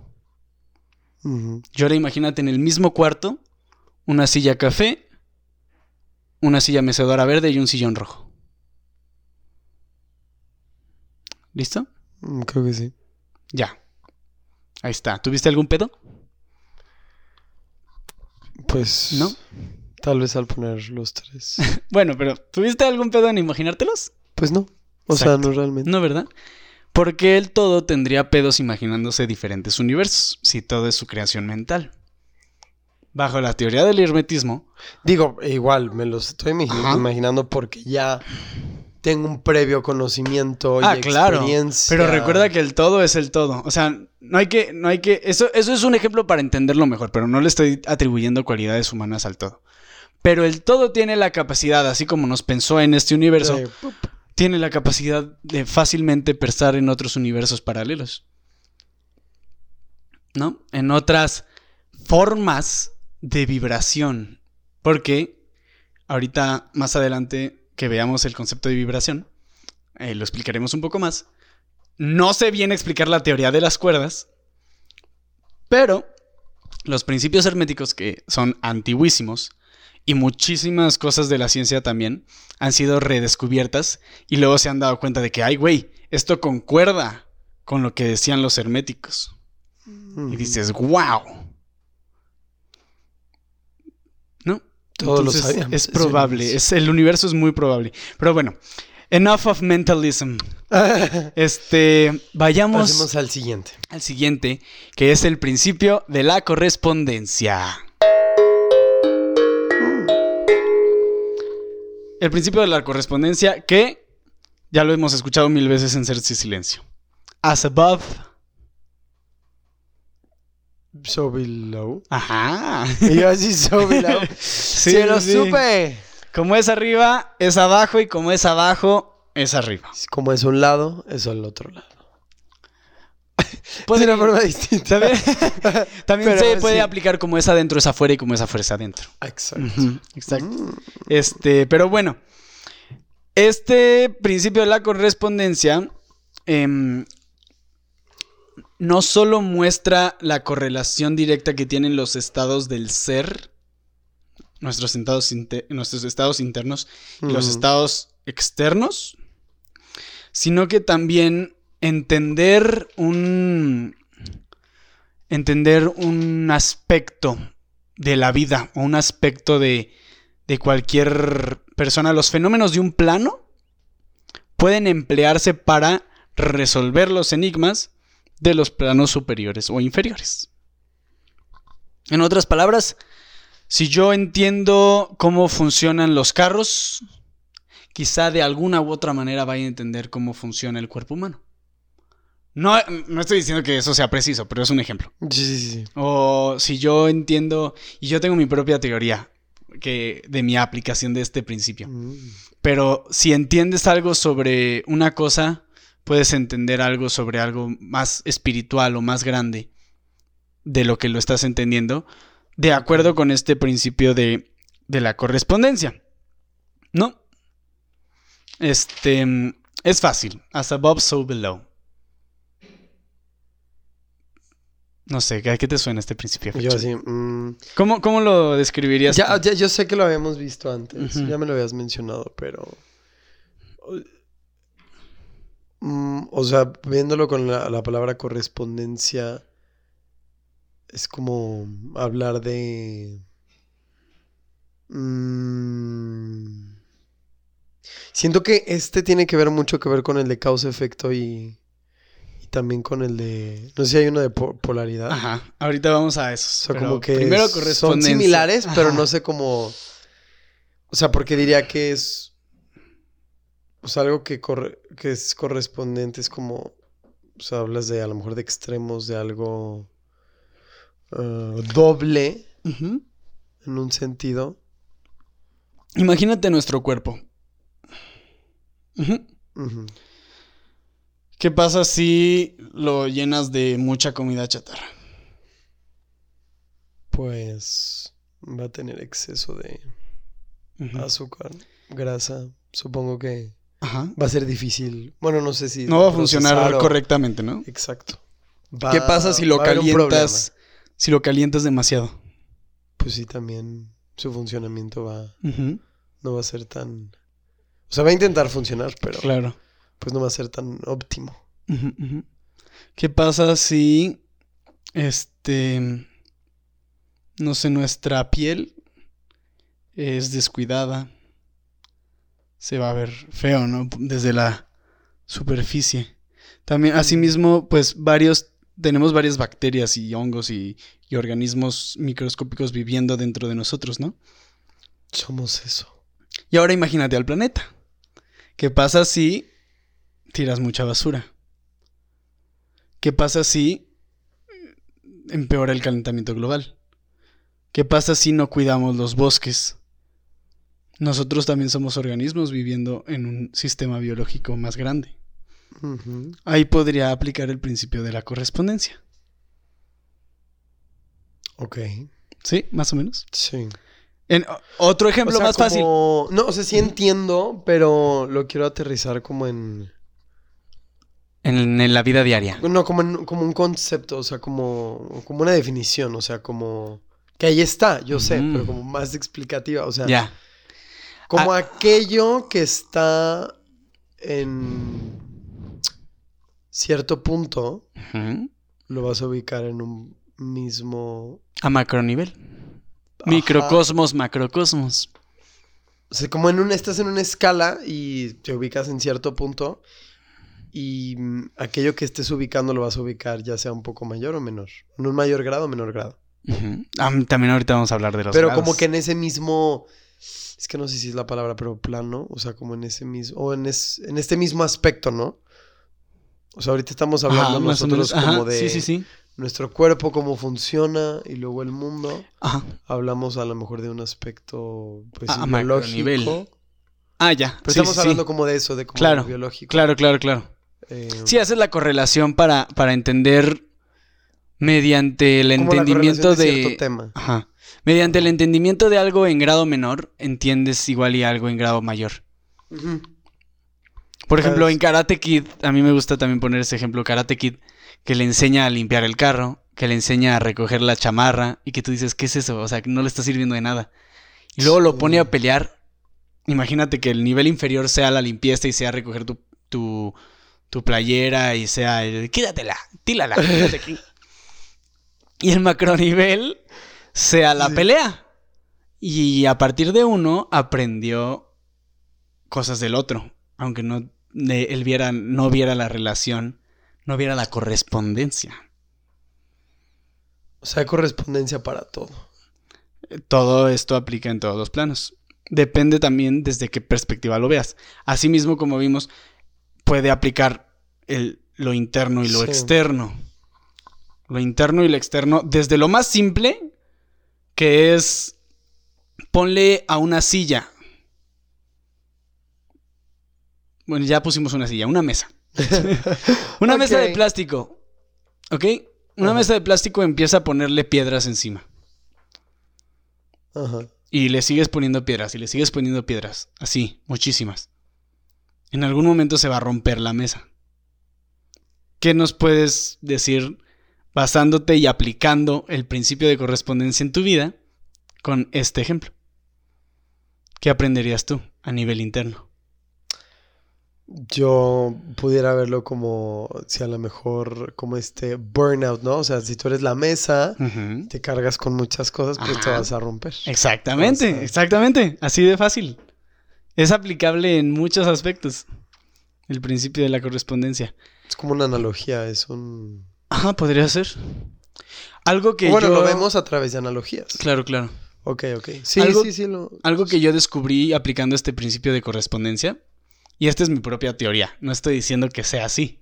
Ujú. Y ahora imagínate en el mismo cuarto una silla café, una silla mecedora verde y un sillón rojo. ¿Listo? Mm, Creo que sí. Ya. Ahí está. ¿Tuviste algún pedo? Pues. ¿No? Tal vez al poner los tres. [LAUGHS] Bueno, pero ¿tuviste algún pedo en imaginártelos? Pues no. O sea, no realmente. No, ¿verdad? Porque el todo tendría pedos imaginándose diferentes universos, si todo es su creación mental. Bajo la teoría del hermetismo, Digo, igual, me los estoy Ajá. imaginando porque ya tengo un previo conocimiento y Ah, claro. Pero recuerda que el todo es el todo. O sea, no hay que, no hay que. Eso, eso es un ejemplo para entenderlo mejor, pero no le estoy atribuyendo cualidades humanas al todo. Pero el todo tiene la capacidad, así como nos pensó en este universo, tiene la capacidad de fácilmente pensar en otros universos paralelos. ¿No? En otras formas de vibración. Porque ahorita, más adelante, que veamos el concepto de vibración, eh, lo explicaremos un poco más. No sé bien explicar la teoría de las cuerdas, pero los principios herméticos, que son antiguísimos, y muchísimas cosas de la ciencia también, han sido redescubiertas y luego se han dado cuenta de que, ay, güey, esto concuerda con lo que decían los herméticos. Y dices, wow. ¿No? Todos lo sabíamos, Es probable, es, el universo es muy probable. Pero bueno, enough of mentalism. [LAUGHS] Este, vayamos Pasemos al siguiente. al siguiente, que es el principio de la correspondencia. El principio de la correspondencia que ya lo hemos escuchado mil veces en Cerci Silencio. As above. So below. Ajá. Y yo así, so below. [LAUGHS] Sí, ¡Se lo sí. supe! Como es arriba, es abajo. Y como es abajo, es arriba. Como es un lado, es al otro lado. [LAUGHS] Puede- de una forma distinta. También, [LAUGHS] se puede sí. aplicar como es adentro, es afuera. Y como es afuera, es adentro. Exacto. Exacto. Mm. Este, pero bueno, este principio de la correspondencia em, no solo muestra la correlación directa que tienen los estados del ser, nuestros estados, nuestros estados internos y los estados externos, sino que también entender un entender un aspecto de la vida o un aspecto de, de cualquier persona. Los fenómenos de un plano pueden emplearse para resolver los enigmas de los planos superiores o inferiores. En otras palabras, si yo entiendo cómo funcionan los carros, quizá de alguna u otra manera vaya a entender cómo funciona el cuerpo humano. No, no estoy diciendo que eso sea preciso, pero es un ejemplo. Sí, sí, sí. O si yo entiendo, y yo tengo mi propia teoría que, de mi aplicación de este principio. Mm. Pero si entiendes algo sobre una cosa, puedes entender algo sobre algo más espiritual o más grande de lo que lo estás entendiendo, de acuerdo con este principio de, de la correspondencia. ¿No? Este es fácil. As above, so below. No sé, ¿a qué te suena este principio? Yo así. mm. ¿Cómo, ¿Cómo lo describirías? Ya, yo sé que lo habíamos visto antes. Ya me lo habías mencionado, pero. Mm, o sea, viéndolo con la, la palabra correspondencia, es como hablar de. Mm, siento que este tiene que ver mucho que ver con el de causa-efecto y también con el de. No sé si hay uno de po- polaridad. Ajá, ahorita vamos a eso. O sea, como que primero son similares, pero no sé cómo. O sea, porque diría que es. O sea, algo que, corre- que es correspondiente es como. O sea, hablas de a lo mejor de extremos, de algo. ah, doble Ujú. en un sentido. Imagínate nuestro cuerpo. Ujú. Ujú. ¿Qué pasa si lo llenas de mucha comida chatarra? Pues. Va a tener exceso de azúcar, grasa. Supongo que Ajá. va a ser difícil. Bueno, no sé si. No va a funcionar o- correctamente, ¿no? Exacto. ¿Qué Va- pasa si lo calientas Si lo calientas demasiado. Pues sí, también su funcionamiento va, Ujú, no va a ser tan... O sea, va a intentar funcionar, pero Claro. Pues no va a ser tan óptimo. ¿Qué pasa si, este, no sé, nuestra piel es descuidada? Se va a ver feo, ¿no? Desde la superficie. También, asimismo, pues varios, tenemos varias bacterias y hongos y, y organismos microscópicos viviendo dentro de nosotros, ¿no? Somos eso. Y ahora imagínate al planeta. ¿Qué pasa si tiras mucha basura? ¿Qué pasa si empeora el calentamiento global? ¿Qué pasa si no cuidamos los bosques? Nosotros también somos organismos viviendo en un sistema biológico más grande. Ahí podría aplicar el principio de la correspondencia. Ok, ¿Sí? Más o menos. sí. En, otro ejemplo O sea, más fácil. No, o sea, sí entiendo, pero lo quiero aterrizar como en... En, en la vida diaria. No, como, en- como un concepto, o sea, como, como una definición, o sea, como... Que ahí está, yo sé, Ujú. pero como más explicativa, o sea, Ya. como Ah. aquello que está en cierto punto, lo vas a ubicar en un mismo... A macronivel. Ajá. Microcosmos, macrocosmos. O sea, como en un, estás en una escala y te ubicas en cierto punto y mm, aquello que estés ubicando lo vas a ubicar ya sea un poco mayor o menor. En un mayor grado o menor grado. Ah, también ahorita vamos a hablar de los pero grados. como que en ese mismo... Es que no sé si es la palabra, pero plano. O sea, como en ese mismo... O en, es- en este mismo aspecto, ¿no? O sea, ahorita estamos hablando nosotros menos. como Ajá, de Sí, sí, sí. nuestro cuerpo, cómo funciona y luego el mundo. Ajá. Hablamos a lo mejor de un aspecto pues, A- a macronivel. Ah, ya. Pero estamos hablando como de eso, de como Claro, biológico. Claro, claro, claro. Eh, Sí, haces la correlación para, para entender mediante el como entendimiento de... cierto tema. Ajá. Mediante el entendimiento de algo en grado menor, entiendes igual y algo en grado mayor. Por ejemplo, Pues- en Karate Kid, a mí me gusta también poner ese ejemplo, Karate Kid, que le enseña a limpiar el carro, que le enseña a recoger la chamarra, y que tú dices, ¿qué es eso? O sea, que no le está sirviendo de nada. Y luego lo pone a pelear. Imagínate que el nivel inferior sea la limpieza y sea recoger tu, tu, tu playera y sea el, quídatela, tílala, quítate aquí". Y el macronivel sea la Sí. pelea. Y a partir de uno aprendió cosas del otro. Aunque no de- él viera, no viera la relación, no viera la correspondencia. O sea, hay correspondencia para todo. Todo esto aplica en todos los planos. Depende también desde qué perspectiva lo veas. Asimismo, como vimos, puede aplicar el, lo interno y lo Sí. externo. Lo interno y lo externo, desde lo más simple, que es ponle a una silla. Bueno, ya pusimos una silla, una mesa. [LAUGHS] una mesa de plástico. ¿Ok? Una Ajá. mesa de plástico empieza a ponerle piedras encima. Ajá. Y le sigues poniendo piedras y le sigues poniendo piedras. Así, muchísimas. En algún momento se va a romper la mesa. ¿Qué nos puedes decir basándote y aplicando el principio de correspondencia en tu vida con este ejemplo? ¿Qué aprenderías tú a nivel interno? Yo pudiera verlo como si a lo mejor como este burnout, ¿no? O sea, si tú eres la mesa, te cargas con muchas cosas, pues te vas a romper. Exactamente, exactamente. Así de fácil. Es aplicable en muchos aspectos. El principio de la correspondencia. Es como una analogía, es un... Ajá, podría ser. Algo que bueno, yo... lo vemos a través de analogías. Claro, claro. Ok, ok. Sí, Algo- sí, sí. Lo... Algo que yo descubrí aplicando este principio de correspondencia, y esta es mi propia teoría, no estoy diciendo que sea así,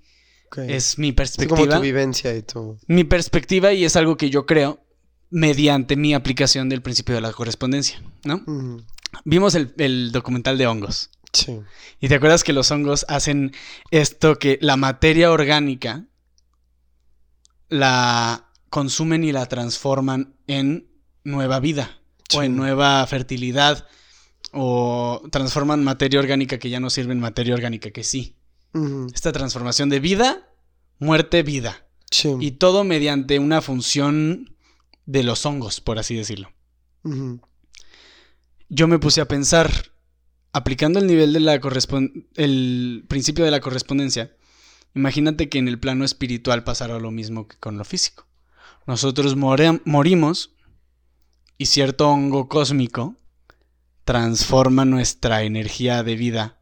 es mi Sí, como perspectiva, tu vivencia y tu... mi perspectiva y es algo que yo creo mediante mi aplicación del principio de la correspondencia, ¿no? Vimos el, el documental de hongos, Sí. y te acuerdas que los hongos hacen esto que la materia orgánica la consumen y la transforman en nueva vida o Sí. en nueva fertilidad o transforman materia orgánica que ya no sirve en materia orgánica que sí. Esta transformación de vida, muerte, vida. Sí. Y todo mediante una función de los hongos, por así decirlo. Ujú. Yo me puse a pensar, aplicando el nivel de la el principio de la correspondencia, imagínate que en el plano espiritual pasara lo mismo que con lo físico. Nosotros morimos y cierto hongo cósmico transforma nuestra energía de vida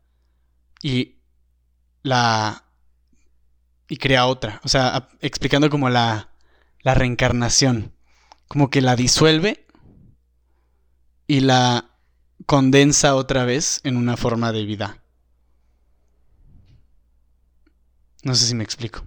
y la y crea otra, o sea, explicando como la la reencarnación, como que la disuelve y la condensa otra vez en una forma de vida. No sé si me explico.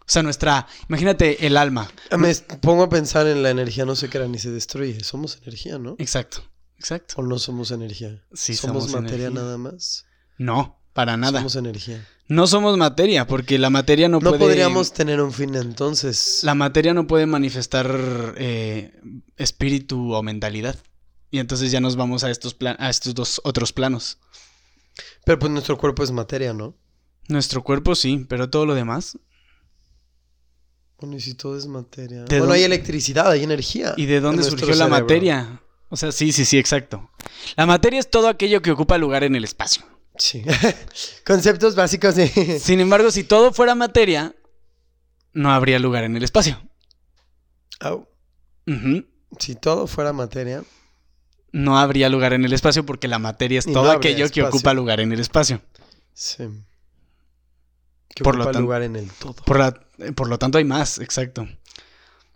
O sea, nuestra, imagínate el alma. Me est- pongo a pensar en la energía no se crea ni se destruye. Somos energía, ¿no? Exacto, exacto. ¿O no somos energía? Sí, somos, somos materia energía. nada más. No, para nada. Somos energía. No somos materia, porque la materia no, No, puede. podríamos tener un fin entonces. La materia no puede manifestar eh, espíritu o mentalidad. Y entonces ya nos vamos a estos, plan- a estos dos otros planos. Pero pues nuestro cuerpo es materia, ¿no? Nuestro cuerpo sí, pero todo lo demás. Bueno, y si todo es materia. ¿De Bueno, dónde- hay electricidad, hay energía. ¿Y de dónde en surgió la materia? O sea, sí, sí, sí, exacto. La materia es todo aquello que ocupa lugar en el espacio. Sí. [LAUGHS] Conceptos básicos de. [LAUGHS] Sin embargo, si todo fuera materia, no habría lugar en el espacio. Au. Ujú. Si todo fuera materia. No habría lugar en el espacio porque la materia es Y todo no aquello que ocupa lugar en el espacio. Sí. Que Por lo ocupa tan- lugar en el todo. Por, la- por lo tanto, hay más, exacto.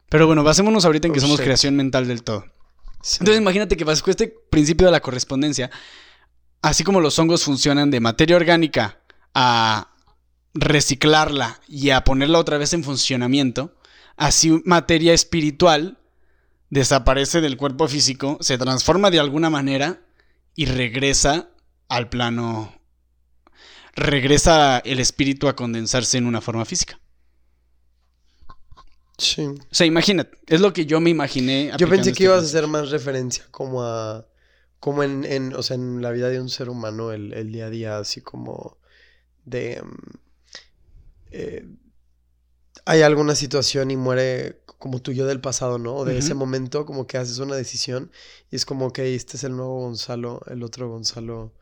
Pero bueno, basémonos ahorita en que Oh, somos creación mental del todo. Sí. Entonces imagínate que bajo este principio de la correspondencia, así como los hongos funcionan de materia orgánica a reciclarla y a ponerla otra vez en funcionamiento, así materia espiritual desaparece del cuerpo físico, se transforma de alguna manera y regresa al plano, regresa el espíritu a condensarse en una forma física. Sí. O sea, imagínate, es lo que yo me imaginé. Yo pensé este que ibas a hacer más referencia como a. Como en, en, o sea, en la vida de un ser humano, el, el día a día, así como de. mm, eh, hay alguna situación y muere como tu yo del pasado, ¿no? O de ese momento, como que haces una decisión y es como que este es el nuevo Gonzalo, el otro Gonzalo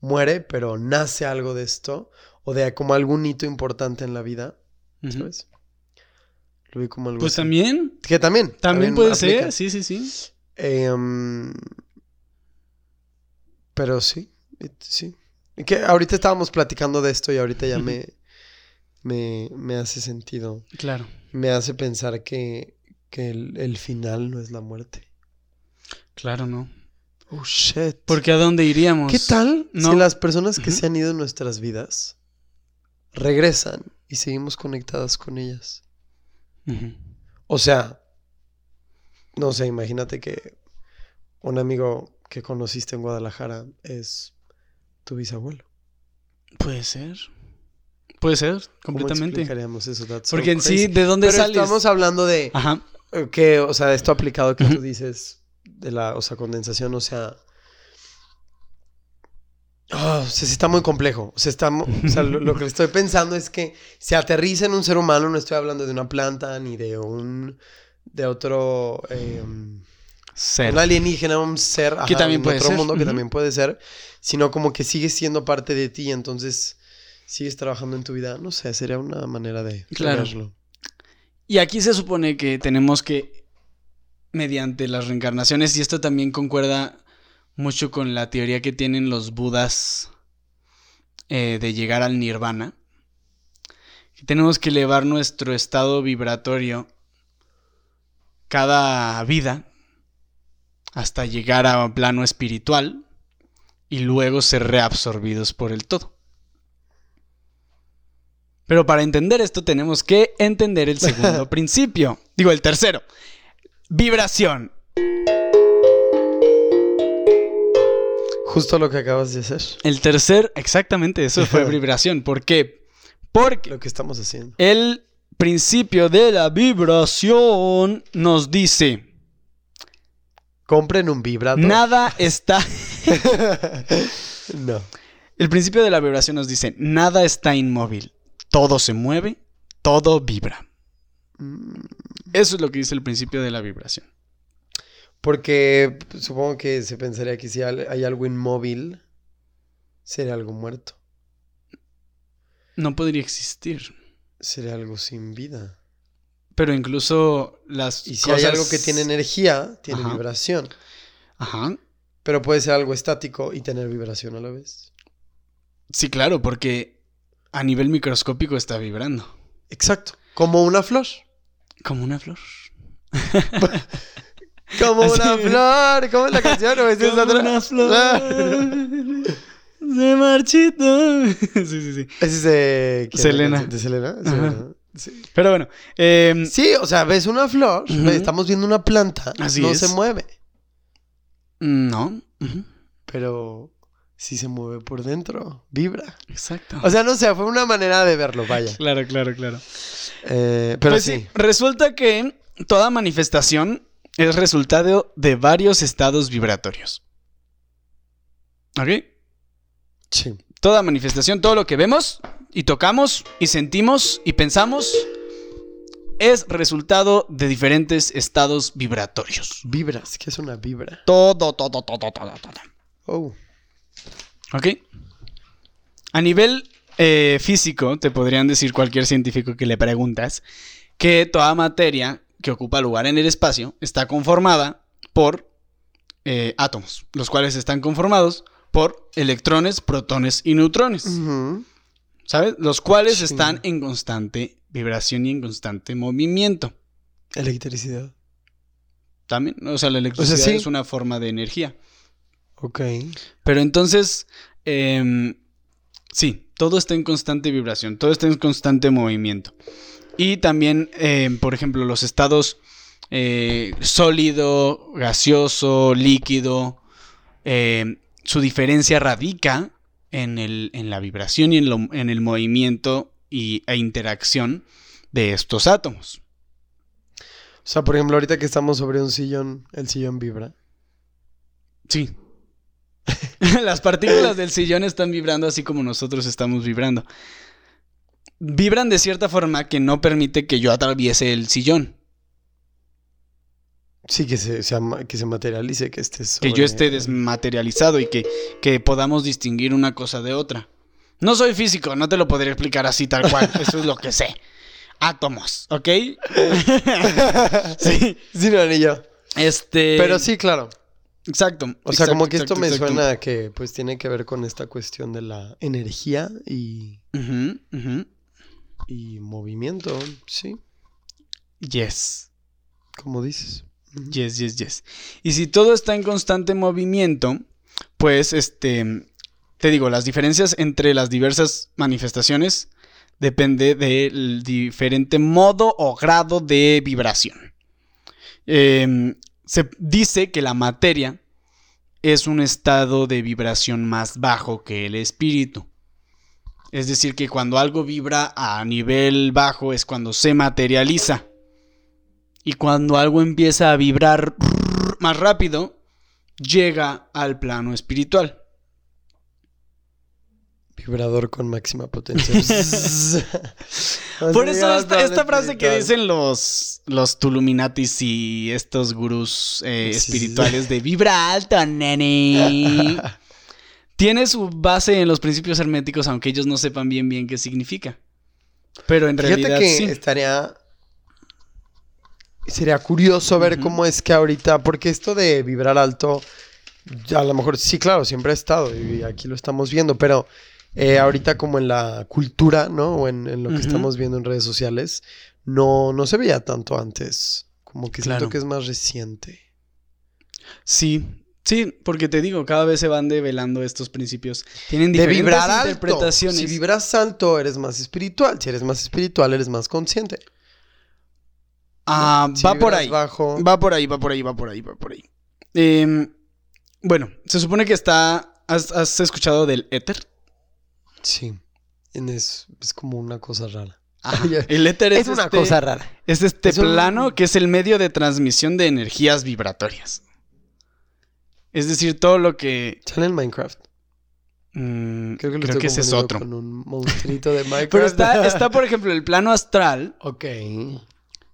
muere, pero nace algo de esto, o de como algún hito importante en la vida, Ujú. ¿sabes? Lo vi como algo Pues así. también, Que también. también puede aplica. ser, sí, sí, sí. Em, pero sí, it- sí. Que ahorita estábamos platicando de esto y ahorita ya me, me, me hace sentido. Claro. Me hace pensar que, que el, el final no es la muerte. Claro, no. Oh, shit. Porque a dónde iríamos? ¿Qué tal No. si las personas que se han ido en nuestras vidas regresan y seguimos conectadas con ellas? O sea, no sé, imagínate que un amigo que conociste en Guadalajara es tu bisabuelo. Puede ser. Puede ser, ¿Cómo completamente. explicaríamos eso? That's so Porque en sí. ¿de dónde Pero sales? estamos hablando de Ajá. que, o sea, esto aplicado que tú dices de la, o sea, condensación, o sea, Ah, o sea, sí está muy complejo. O sea, está, o sea, lo, lo que estoy pensando es que se aterriza en un ser humano, no estoy hablando de una planta ni de un, de otro, eh, Ser. un alienígena, un ser Que también puede otro ser, mundo que también puede ser, sino como que sigue siendo parte de ti, entonces sigues trabajando en tu vida. No sé, sería una manera de Claro. verlo. Y aquí se supone que tenemos que, mediante las reencarnaciones, y esto también concuerda mucho con la teoría que tienen los budas eh, de llegar al nirvana, que tenemos que elevar nuestro estado vibratorio cada vida hasta llegar a un plano espiritual y luego ser reabsorbidos por el todo. Pero para entender esto tenemos que entender el segundo [LAUGHS] principio. Digo, el tercero. Vibración. Justo lo que acabas de hacer, El tercer, exactamente, eso fue [LAUGHS] vibración. ¿Por qué? Porque lo que estamos haciendo. el principio de la vibración nos dice, Compren un vibrador. nada [LAUGHS] está... no. El principio de la vibración nos dice, nada está inmóvil. Todo se mueve, todo vibra. Mm, Eso es lo que dice el principio de la vibración. Porque supongo que se pensaría que si hay hay algo inmóvil, sería algo muerto. No podría existir. Sería algo sin vida. Pero incluso las Y si hay cosas- algo que tiene energía, tiene Ajá. vibración. Ajá. Pero puede ser algo estático y tener vibración a la vez. Sí, claro, porque a nivel microscópico está vibrando. Exacto. Como una flor. Como una flor. [LAUGHS] Como una flor. ¿Cómo es la canción? ¿O es Como una flor. [LAUGHS] Se marchito. [LAUGHS] sí, sí, sí. Es de... ¿quién es la Selena. ¿De Selena? Pero bueno. em, Sí, o sea, ves una flor, estamos viendo una planta, Así no es. se mueve, no. Pero sí se mueve por dentro, vibra. Exacto. O sea, no sé, fue una manera de verlo, vaya. claro, claro, claro. Eh, pero Pues sí. Resulta que toda manifestación es resultado de varios estados vibratorios. ¿Ok? sí. Toda manifestación, todo lo que vemos y tocamos y sentimos y pensamos es resultado de diferentes estados vibratorios. Vibras, ¿qué es una vibra? Todo, todo, todo, todo, todo. Oh, ¿Ok? A nivel eh, físico, te podrían decir cualquier científico que le preguntas que toda materia que ocupa lugar en el espacio está conformada por eh, átomos, los cuales están conformados por electrones, protones y neutrones. ¿sabes? Los cuales Sí. están en constante vibración y en constante movimiento. electricidad. También, o sea, la electricidad sí. es una forma de energía. Ok. Pero entonces, em, sí, todo está en constante vibración, todo está en constante movimiento. Y también, em, por ejemplo, los estados eh, sólido, gaseoso, líquido, em, su diferencia radica en, el, en la vibración y en, lo- en el movimiento y, e interacción de estos átomos. O sea, por ejemplo, ahorita que estamos sobre un sillón, el sillón vibra. Sí. [LAUGHS] Las partículas del sillón están vibrando así como nosotros estamos vibrando. Vibran de cierta forma que no permite que yo atraviese el sillón. Sí, que se, se ama- que se materialice, que esté Que sobre- yo esté desmaterializado y que, que podamos distinguir una cosa de otra. No soy físico, no te lo podría explicar así tal cual. [LAUGHS] Eso es lo que sé. Átomos, ¿ok? [LAUGHS] sí. Sí, no, ni yo. Este. Pero sí, claro. Exacto. O sea, exacto, como que esto me exacto. suena que pues tiene que ver con esta cuestión de la energía y, y movimiento, sí, Yes. como dices. Yes, yes, yes. Y si todo está en constante movimiento, pues este, te digo, las diferencias entre las diversas manifestaciones depende del diferente modo o grado de vibración. Em, se dice que la materia es un estado de vibración más bajo que el espíritu. Es decir, que cuando algo vibra a nivel bajo es cuando se materializa. Y cuando algo empieza a vibrar más rápido, llega al plano espiritual. Vibrador con máxima potencia. [LAUGHS] [LAUGHS] Por eso esta, esta frase que dicen los, los Tuluminatis y estos gurús eh, Sí, sí, sí. espirituales de vibra alto, nene. [LAUGHS] Tiene su base en los principios herméticos, aunque ellos no sepan bien bien qué significa. Pero en Fíjate realidad que sí. estaría. Sería curioso ver cómo es que ahorita, porque esto de vibrar alto, a lo mejor sí, claro, siempre ha estado y aquí lo estamos viendo, pero eh, ahorita como en la cultura, ¿no? O en, en lo que estamos viendo en redes sociales, no, no se veía tanto antes. Como que Claro. siento que es más reciente. Sí, sí, porque te digo, cada vez se van develando estos principios. Tienen De diferentes vibrar alto. interpretaciones. Si vibras alto, eres más espiritual. Si eres más espiritual, eres más consciente. Ah, Si va por ahí. Bajo, Va por ahí, va por ahí, va por ahí, va por ahí. Em, bueno, se supone que está. ¿Has, has escuchado del éter? Sí. Es, es como una cosa rara. [LAUGHS] Ajá. El éter es, Es una este- cosa rara. Es este Es un- plano que es el medio de transmisión de energías vibratorias. Es decir, todo lo que. Sale en Minecraft. mm, Creo que, creo ese es otro. Con un monstruito de [LAUGHS] Minecraft. Pero está, está, por ejemplo, el plano astral, ok.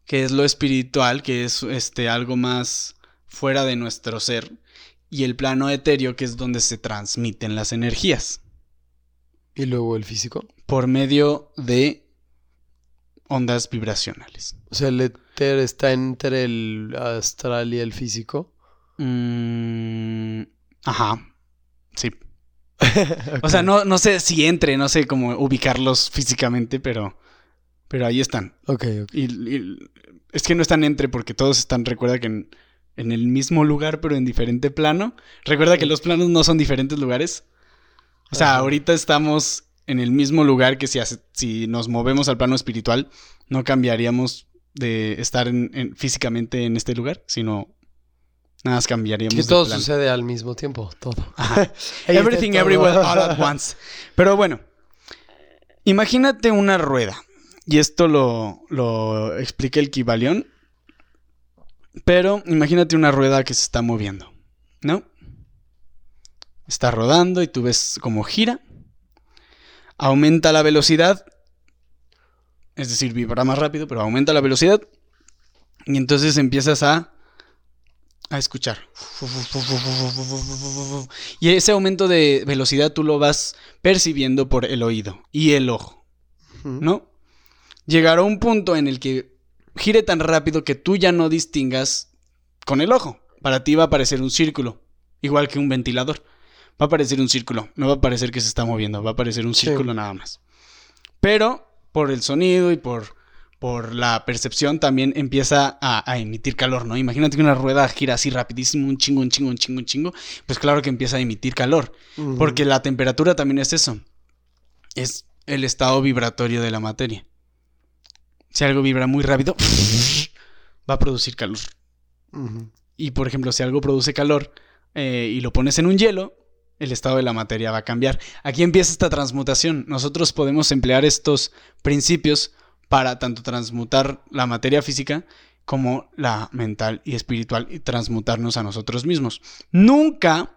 que es lo espiritual, que es este algo más fuera de nuestro ser, y el plano etéreo, que es donde se transmiten las energías. ¿Y luego el físico? Por medio de ondas vibracionales. O sea, el éter está entre el astral y el físico. Mm, ajá. Sí. [LAUGHS] O sea, no, no sé si entre, no sé cómo ubicarlos físicamente, pero, pero ahí están. Ok, ok. Y, y- es que no están entre porque todos están, recuerda que en, en el mismo lugar, pero en diferente plano. Recuerda que los planos no son diferentes lugares. O sea, Ajá. ahorita estamos en el mismo lugar que si, hace- si nos movemos al plano espiritual, no cambiaríamos de estar en- en- físicamente en este lugar, sino nada más cambiaríamos Que de todo sucede al mismo tiempo, todo. [LAUGHS] Everything todo. everywhere all at [LAUGHS] once. Pero bueno, imagínate una rueda. Y esto lo, lo explica el Kibalión. Pero imagínate una rueda que se está moviendo, ¿no? Está rodando y tú ves cómo gira. Aumenta la velocidad. Es decir, vibra más rápido, pero aumenta la velocidad. Y entonces empiezas a, a escuchar. Y ese aumento de velocidad tú lo vas percibiendo por el oído y el ojo. ¿no? Llegará un punto en el que gire tan rápido que tú ya no distingas con el ojo. Para ti va a parecer un círculo, igual que un ventilador. Va a parecer un círculo, no va a parecer que se está moviendo, va a parecer un Sí. círculo nada más. Pero por el sonido y por, por la percepción también empieza a, a emitir calor, ¿no? Imagínate que una rueda gira así rapidísimo, un chingo, un chingo, un chingo, un chingo. Pues claro que empieza a emitir calor. Porque la temperatura también es eso. Es el estado vibratorio de la materia. Si algo vibra muy rápido, [LAUGHS] va a producir calor. Y por ejemplo, si algo produce calor eh, y lo pones en un hielo, el estado de la materia va a cambiar. Aquí empieza esta transmutación. Nosotros podemos emplear estos principios para tanto transmutar la materia física como la mental y espiritual y transmutarnos a nosotros mismos. Nunca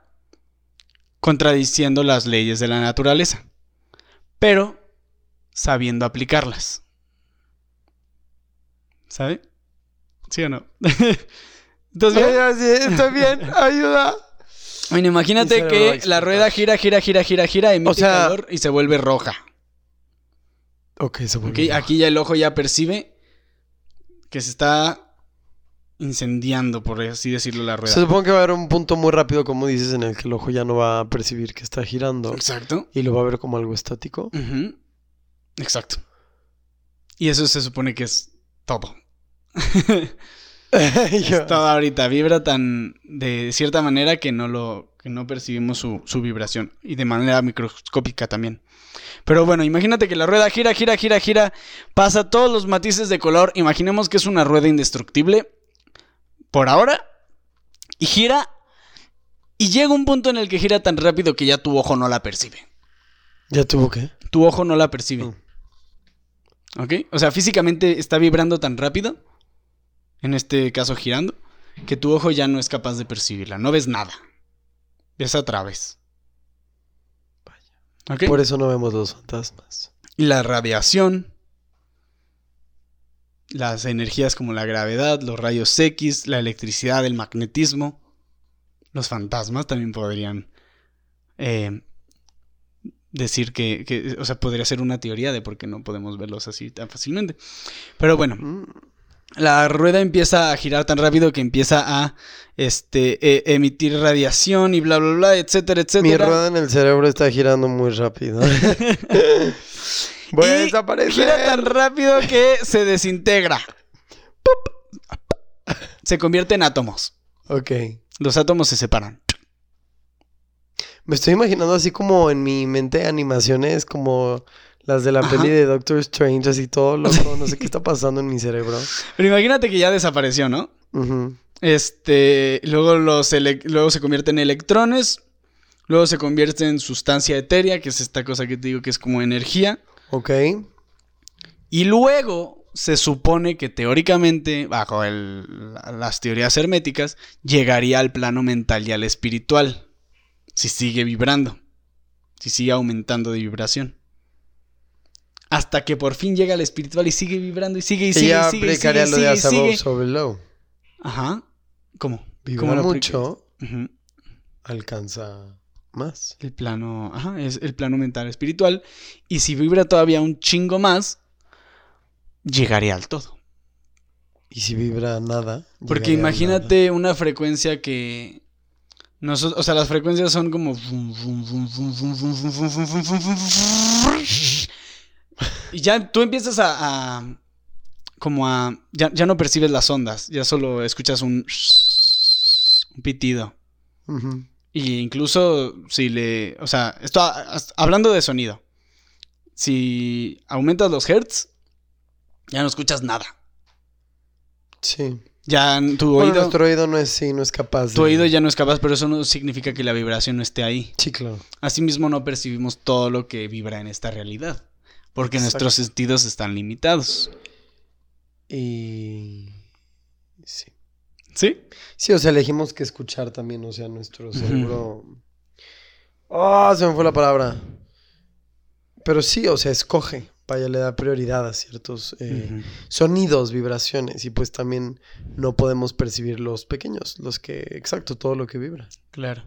contradiciendo las leyes de la naturaleza, pero sabiendo aplicarlas. ¿Sabe? ¿Sí o no? [LAUGHS] Estoy bien, [LAUGHS] ayuda. Bueno, imagínate que la rueda gira, gira, gira, gira, gira, emite O sea- calor y se vuelve roja. Ok, se vuelve. Aquí ya el ojo ya percibe que se está incendiando, por así decirlo, la rueda. Se supone que va a haber un punto muy rápido, como dices, en el que el ojo ya no va a percibir que está girando Exacto. y lo va a ver como algo estático. Exacto. Y eso se supone que es todo. [LAUGHS] [LAUGHS] Todo ahorita vibra tan de cierta manera que no lo que no percibimos su, su vibración y de manera microscópica también. Pero bueno, imagínate que la rueda gira, gira, gira, gira, pasa todos los matices de color. Imaginemos que es una rueda indestructible por ahora y gira y llega un punto en el que gira tan rápido que ya tu ojo no la percibe. ¿Ya tuvo qué? Tu ojo no la percibe. Mm. ¿Ok? O sea, físicamente está vibrando tan rápido, en este caso girando, que tu ojo ya no es capaz de percibirla. No ves nada. Ves a través. ¿Ok? Por eso no vemos los fantasmas. Y la radiación, las energías como la gravedad, los rayos X, la electricidad, el magnetismo, los fantasmas también podrían eh, decir que, que- o sea, podría ser una teoría de por qué no podemos verlos así tan fácilmente. Pero bueno. La rueda empieza a girar tan rápido que empieza a este, e- emitir radiación y bla, bla, bla, etcétera, Mi etcétera. rueda en el cerebro está girando muy rápido. [LAUGHS] Voy a desaparecer. Gira tan rápido que se desintegra. Se convierte en átomos. Ok. Los átomos se separan. Me estoy imaginando así como en mi mente animaciones como las de la Ajá. peli de Doctor Strange, así todo loco. No sé qué está pasando en mi cerebro. [LAUGHS] Pero imagínate que ya desapareció, ¿no? Este, luego, los luego se convierte en electrones. Luego se convierte en sustancia etérea, que es esta cosa que te digo que es como energía. Ok. Y luego se supone que teóricamente, bajo el- la- las teorías herméticas, llegaría al plano mental y al espiritual. Si sigue vibrando. Si sigue aumentando de vibración. Hasta que por fin llega el espiritual y sigue vibrando y sigue y Y sigue y sigue y aplicaría sigue, lo de sigue, above, sigue. below. Ajá. ¿Cómo? Vibra ¿Cómo lo mucho, Ujú. alcanza más. El plano, ajá, es el plano mental espiritual. Y si vibra todavía un chingo más, llegaría al todo. Y si vibra nada. Porque imagínate una frecuencia que. Nosotros, o sea, las frecuencias son como. Y ya tú empiezas a. a- como a. Ya, ya no percibes las ondas, ya solo escuchas un. Un pitido. Y incluso si le. O sea, esto hablando de sonido. Si aumentas los hertz, ya no escuchas nada. Sí. Ya tu Bueno, oído. nuestro oído no es, sí, no es capaz Tu oído ya no es capaz, pero eso no significa que la vibración no esté ahí. Sí, claro. Asimismo, no percibimos todo lo que vibra en esta realidad. Porque Exacto. nuestros sentidos están limitados. Y... Sí. ¿Sí? Sí, o sea, elegimos que escuchar también, o sea, nuestro cerebro... ¡Ah! se me fue la palabra. Pero sí, o sea, escoge. Vaya, le da prioridad a ciertos eh, sonidos, vibraciones. Y pues también no podemos percibir los pequeños, los que... Exacto, todo lo que vibra. Claro.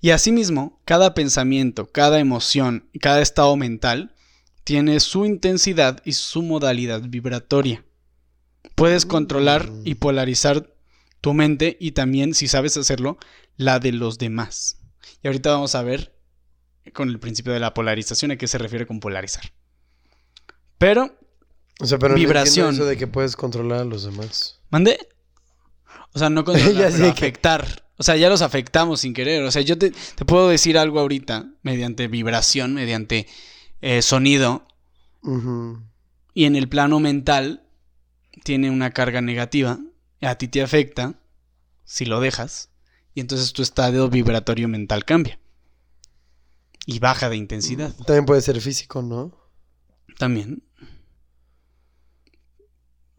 Y asimismo, cada pensamiento, cada emoción, cada estado mental tiene su intensidad y su modalidad vibratoria. Puedes controlar y polarizar tu mente y también, si sabes hacerlo, la de los demás. Y ahorita vamos a ver con el principio de la polarización a qué se refiere con polarizar. Pero, O sea, pero Vibración. eso de que puedes controlar a los demás. ¿mandé? O sea, no controlar, [LAUGHS] pero que- afectar. O sea, ya los afectamos sin querer. O sea, yo te, te puedo decir algo ahorita mediante vibración, mediante eh, sonido, y en el plano mental tiene una carga negativa, a ti te afecta si lo dejas, y entonces tu estado vibratorio mental cambia. Y baja de intensidad. También puede ser físico, ¿no? También.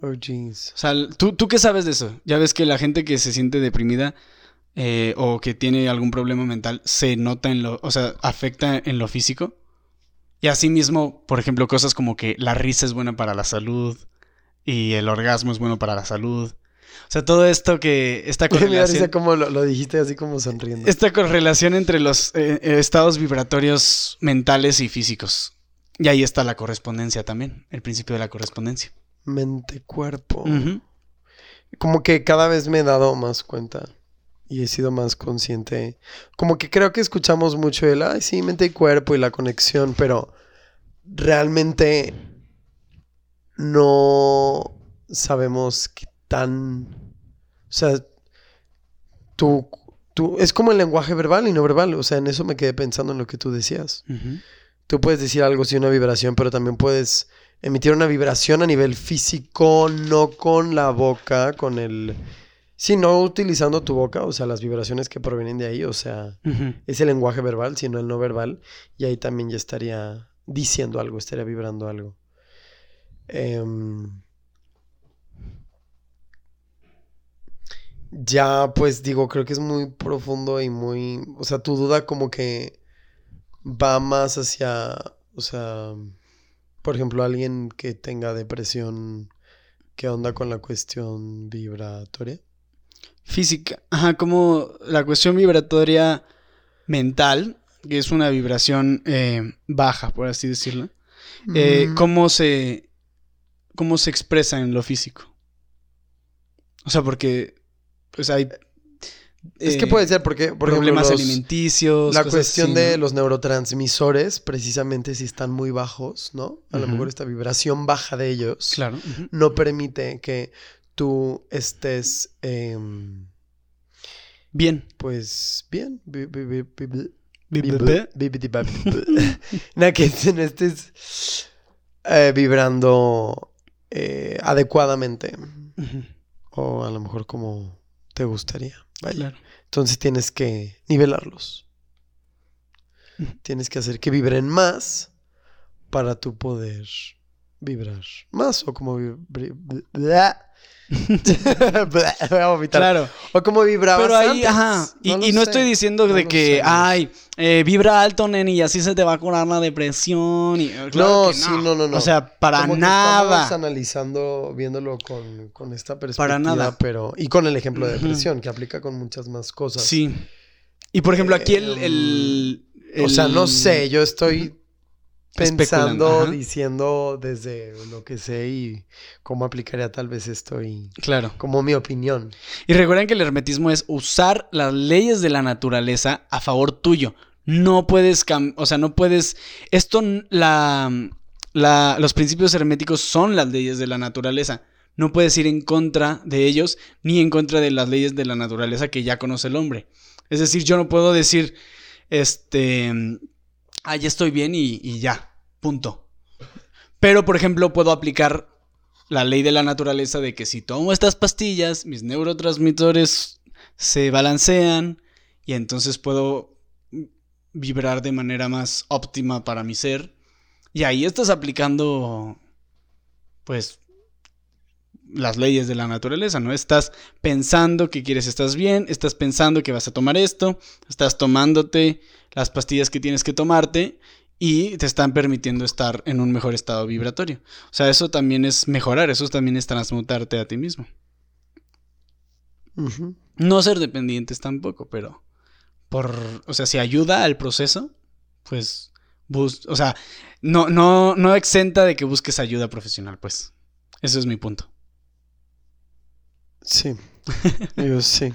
Oh, jeez. O sea, ¿tú, ¿tú qué sabes de eso? Ya ves que la gente que se siente deprimida eh, o que tiene algún problema mental se nota en lo, o sea, afecta en lo físico. Y asimismo, por ejemplo, cosas como que la risa es buena para la salud y el orgasmo es bueno para la salud. O sea, todo esto que, esta [LAUGHS] Me correlación, como lo, lo dijiste así como sonriendo. esta correlación entre los eh, eh, estados vibratorios mentales y físicos. Y ahí está la correspondencia también, el principio de la correspondencia. Mente-cuerpo. Como que cada vez me he dado más cuenta y he sido más consciente. Como que creo que escuchamos mucho el, ay, sí, mente y cuerpo y la conexión, pero realmente no sabemos qué tan... O sea, tú, tú... Es como el lenguaje verbal y no verbal. O sea, en eso me quedé pensando en lo que tú decías. Tú puedes decir algo sin una vibración, pero también puedes emitir una vibración a nivel físico, no con la boca, con el... Sí, no utilizando tu boca, o sea, las vibraciones que provienen de ahí, o sea, Ujú. es el lenguaje verbal, sino el no verbal, y ahí también ya estaría diciendo algo, estaría vibrando algo. Em, ya, pues digo, creo que es muy profundo y muy, o sea, tu duda como que va más hacia, o sea, por ejemplo, alguien que tenga depresión, ¿qué onda con la cuestión vibratoria? Física. Ajá, como la cuestión vibratoria mental, que es una vibración eh, baja, por así decirlo. eh, Mm. ¿cómo, se, ¿Cómo se expresa en lo físico? O sea, porque pues hay... Es que eh, puede ser porque, por ejemplo, problemas los- alimenticios. la cosas cuestión así, de ¿no? los neurotransmisores, precisamente si están muy bajos, ¿no? A lo mejor esta vibración baja de ellos Claro. no permite que tú estés, em, Bien. pues, bien. bi- bi- bi- bi- bi- Bi- bi- bi- bi- bi- bi- bi- bi- [LAUGHS] No, que no estés eh, vibrando eh, adecuadamente. O a lo mejor como te gustaría. Vaya. Claro. Entonces tienes que nivelarlos. Tienes que hacer que vibren más para tú poder vibrar más o como bla- [LAUGHS] Voy a vomitar. Claro. O como vibrabas Pero ahí, antes. ajá. Y no estoy diciendo No de que, sé. ay, eh, vibra alto, nene, y así se te va a curar la depresión. Y, claro no, sí, no, no, no. O sea, para Como nada. Estamos analizando, viéndolo con, con esta perspectiva. Para nada. Pero, y con el ejemplo de depresión, que aplica con muchas más cosas. Sí. Y por ejemplo, aquí el. el- O sea, no sé, yo estoy pensando, ajá. diciendo desde lo que sé y cómo aplicaría tal vez esto y Claro. como mi opinión. Y recuerden que el hermetismo es usar las leyes de la naturaleza a favor tuyo. No puedes, o sea, no puedes, esto, la, la- los principios herméticos son las leyes de la naturaleza. No puedes ir en contra de ellos ni en contra de las leyes de la naturaleza que ya conoce el hombre. Es decir, yo no puedo decir, este, ah, ya estoy bien y, y ya, punto. Pero, por ejemplo, puedo aplicar la ley de la naturaleza de que si tomo estas pastillas, mis neurotransmisores se balancean y entonces puedo vibrar de manera más óptima para mi ser. Y ahí estás aplicando, pues, las leyes de la naturaleza, ¿no? Estás pensando que quieres, estás bien, estás pensando que vas a tomar esto, estás tomándote las pastillas que tienes que tomarte y te están permitiendo estar en un mejor estado vibratorio. O sea, eso también es mejorar, eso también es transmutarte a ti mismo. No ser dependientes tampoco, pero por, o sea, si ayuda al proceso, pues, bus, o sea, no, no, no exenta de que busques ayuda profesional, pues. Eso es mi punto. Sí, yo sí.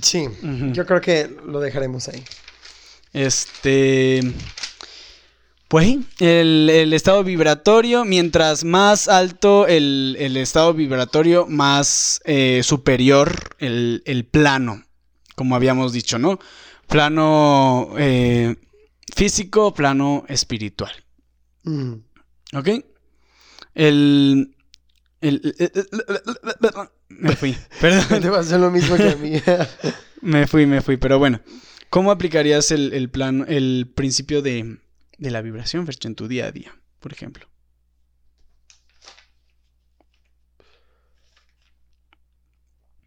Sí, yo creo que lo dejaremos ahí. Este. Pues el, el estado vibratorio, mientras más alto el, el estado vibratorio, más eh, superior el, el plano, como habíamos dicho, ¿no? Plano eh, físico, plano espiritual, Mm. ¿ok? El... me fui, perdón. Te hacer lo mismo que a mí. Me fui, me fui, pero bueno. ¿Cómo aplicarías el, el plan, el principio de, de la vibración, Fercho, en tu día a día, por ejemplo?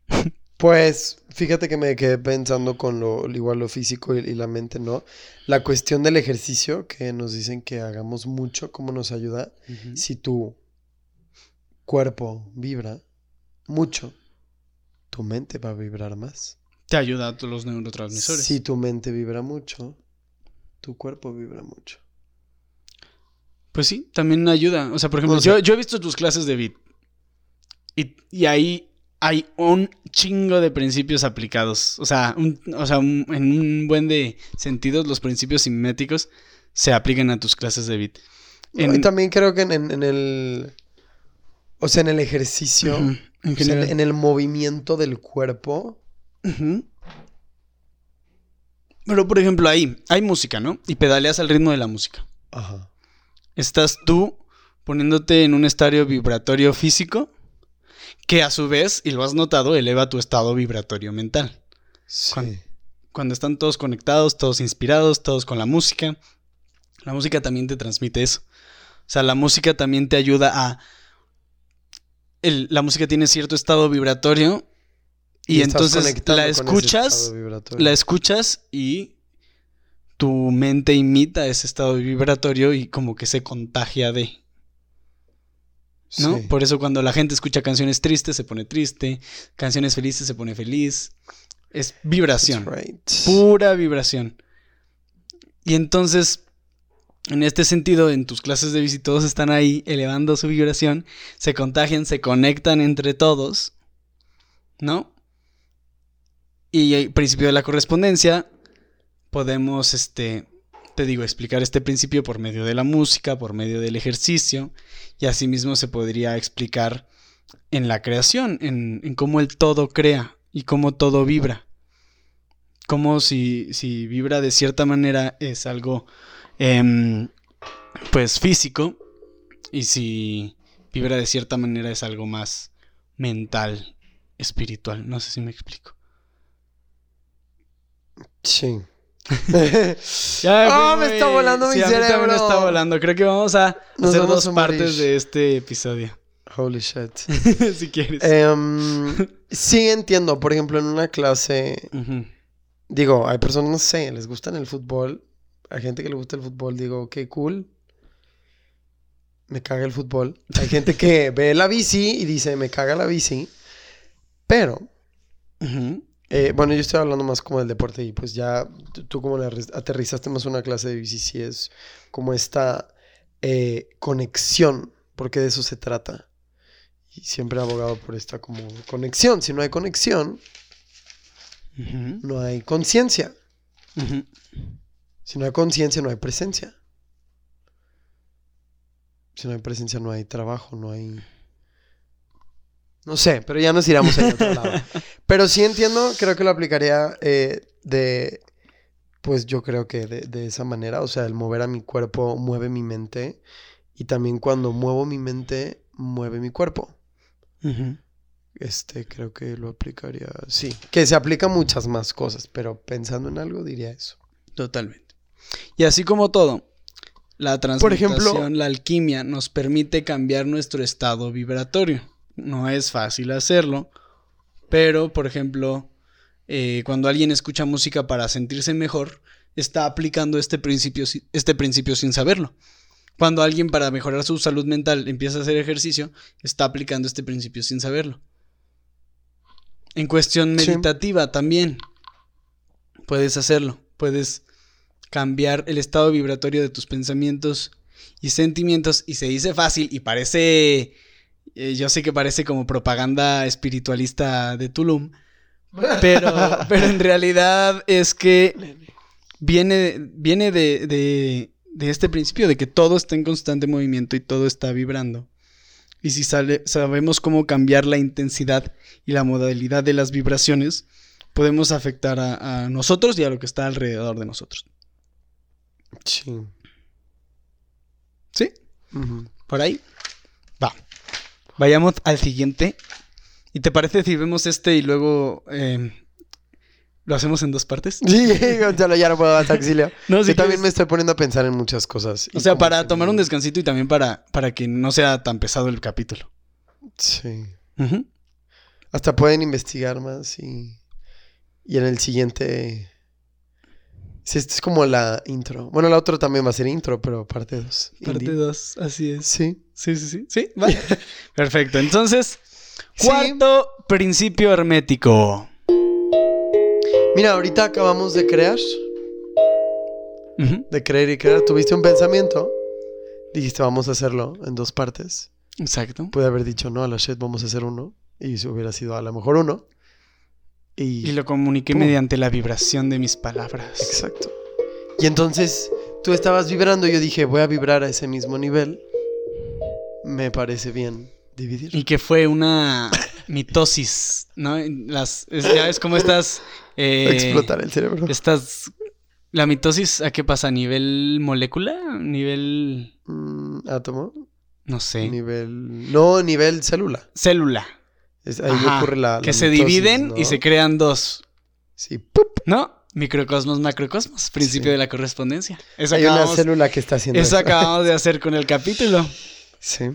[LAUGHS] Pues fíjate que me quedé pensando con lo igual lo físico y, y la mente, ¿no? La cuestión del ejercicio, que nos dicen que hagamos mucho, cómo nos ayuda. Si tu cuerpo vibra mucho, tu mente va a vibrar más. Te ayuda a todos los neurotransmisores. Si tu mente vibra mucho, tu cuerpo vibra mucho. Pues sí, también ayuda. O sea, por ejemplo, O sea- yo, yo he visto tus clases de beat. Y, y ahí hay un chingo de principios aplicados. O sea, un- o sea un- en un buen de sentidos, los principios siméticos se aplican a tus clases de beat. No, Y también creo que en, en- en el... O sea, en el ejercicio, Ujú, en o sea, en, general. en el movimiento del cuerpo. Pero por ejemplo ahí hay música, ¿no? Y pedaleas al ritmo de la música. Ajá. Estás tú poniéndote en un estadio vibratorio físico que a su vez, y lo has notado, eleva tu estado vibratorio mental. Sí. Cuan- Cuando están todos conectados, todos inspirados, todos con la música, la música también te transmite eso. O sea, la música también te ayuda a... el- la música tiene cierto estado vibratorio y, entonces la escuchas la escuchas y tu mente imita ese estado vibratorio y como que se contagia de, ¿no? Sí. Por eso cuando la gente escucha canciones tristes se pone triste, canciones felices se pone feliz. Es vibración, right. pura vibración. Y entonces, en este sentido, en tus clases de bici todos están ahí elevando su vibración, se contagian, se conectan entre todos, ¿no? Y el principio de la correspondencia, podemos, este, te digo, explicar este principio por medio de la música, por medio del ejercicio, y asimismo se podría explicar en la creación, en, en cómo el todo crea y cómo todo vibra. Como si, si vibra de cierta manera es algo, em, pues, físico, y si vibra de cierta manera es algo más mental, espiritual. No sé si me explico. Sí. [LAUGHS] Ya ¡Ah, fui me está volando mi sí, mí también me cerebro! está volando. Creo que vamos a Nos hacer vamos dos a partes de este episodio. Holy shit. [LAUGHS] si quieres. Em, sí entiendo, por ejemplo, en una clase, Ujú. digo, hay personas, no sé, les gustan el fútbol, hay gente que le gusta el fútbol, digo, qué cool. Me caga el fútbol. Hay gente que ve la bici y dice, me caga la bici. Pero, Ujú. Eh, bueno, yo estoy hablando más como del deporte y pues ya tú, como le arre- aterrizaste más una clase de bici, sí es como esta eh, conexión, porque de eso se trata. Y siempre he abogado por esta como conexión. Si no hay conexión, no hay conciencia. Si no hay conciencia, no hay presencia. Si no hay presencia, no hay trabajo, no hay... No sé, pero ya nos iremos a otro lado. Pero sí entiendo, creo que lo aplicaría eh, de... Pues yo creo que de, de esa manera, o sea, el mover a mi cuerpo mueve mi mente y también cuando muevo mi mente, mueve mi cuerpo. Este, creo que lo aplicaría, sí, que se aplica a muchas más cosas, pero pensando en algo diría eso. Totalmente. Y así como todo, la Por ejemplo- transmutación, la alquimia, nos permite cambiar nuestro estado vibratorio. No es fácil hacerlo, pero, por ejemplo, eh, cuando alguien escucha música para sentirse mejor, está aplicando este principio, este principio sin saberlo. Cuando alguien para mejorar su salud mental empieza a hacer ejercicio, está aplicando este principio sin saberlo. En cuestión Sí. meditativa también. Puedes hacerlo. Puedes cambiar el estado vibratorio de tus pensamientos y sentimientos. Y se dice fácil y parece... eh, yo sé que parece como propaganda espiritualista de Tulum. [LAUGHS] Pero, pero en realidad es que viene, viene de, de- de este principio de que todo está en constante movimiento y todo está vibrando. Y si sale- sabemos cómo cambiar la intensidad y la modalidad de las vibraciones, podemos afectar a, a nosotros y a lo que está alrededor de nosotros. Sí. ¿Sí? ¿Por ahí? Va. Vayamos al siguiente. ¿Y te parece si vemos este y luego eh, lo hacemos en dos partes? [LAUGHS] Sí, Gonzalo, ya no puedo dar auxilio. [LAUGHS] No, si Yo también me estoy poniendo a pensar en muchas cosas. O sea, para tomar un descansito y también para, para que no sea tan pesado el capítulo. Sí. Hasta pueden investigar más y... Y en el siguiente... Sí, esta es como la intro. Bueno, la otra también va a ser intro, pero parte 2. Parte 2, así es. Sí. Sí, sí, sí. Sí. [LAUGHS] Perfecto. Entonces, Sí. cuarto principio hermético. Mira, ahorita acabamos de crear. De creer y crear. Tuviste un pensamiento. Dijiste, vamos a hacerlo en dos partes. Exacto. Pude haber dicho, no, a la shit vamos a hacer uno. Y eso hubiera sido a lo mejor uno. Y... Y lo comuniqué Pum. mediante la vibración de mis palabras. Exacto. Y entonces tú estabas vibrando y yo dije, voy a vibrar a ese mismo nivel. Me parece bien dividir. Y que fue una [LAUGHS] mitosis, ¿no? Las, es- ya es como estas... eh, Explotar el cerebro. Estas... ¿La mitosis a qué pasa? ¿A nivel molécula? ¿Nivel...? Mm, átomo. No sé. Nivel... No, nivel célula. Célula. Es- ahí Ajá, ocurre la... que se dividen ¿no? y se crean dos. Sí. ¡pup! ¿No? Microcosmos, macrocosmos. Principio Sí. de la correspondencia. Eso Hay una célula que está haciendo eso eso. acabamos de hacer con el capítulo. Sí.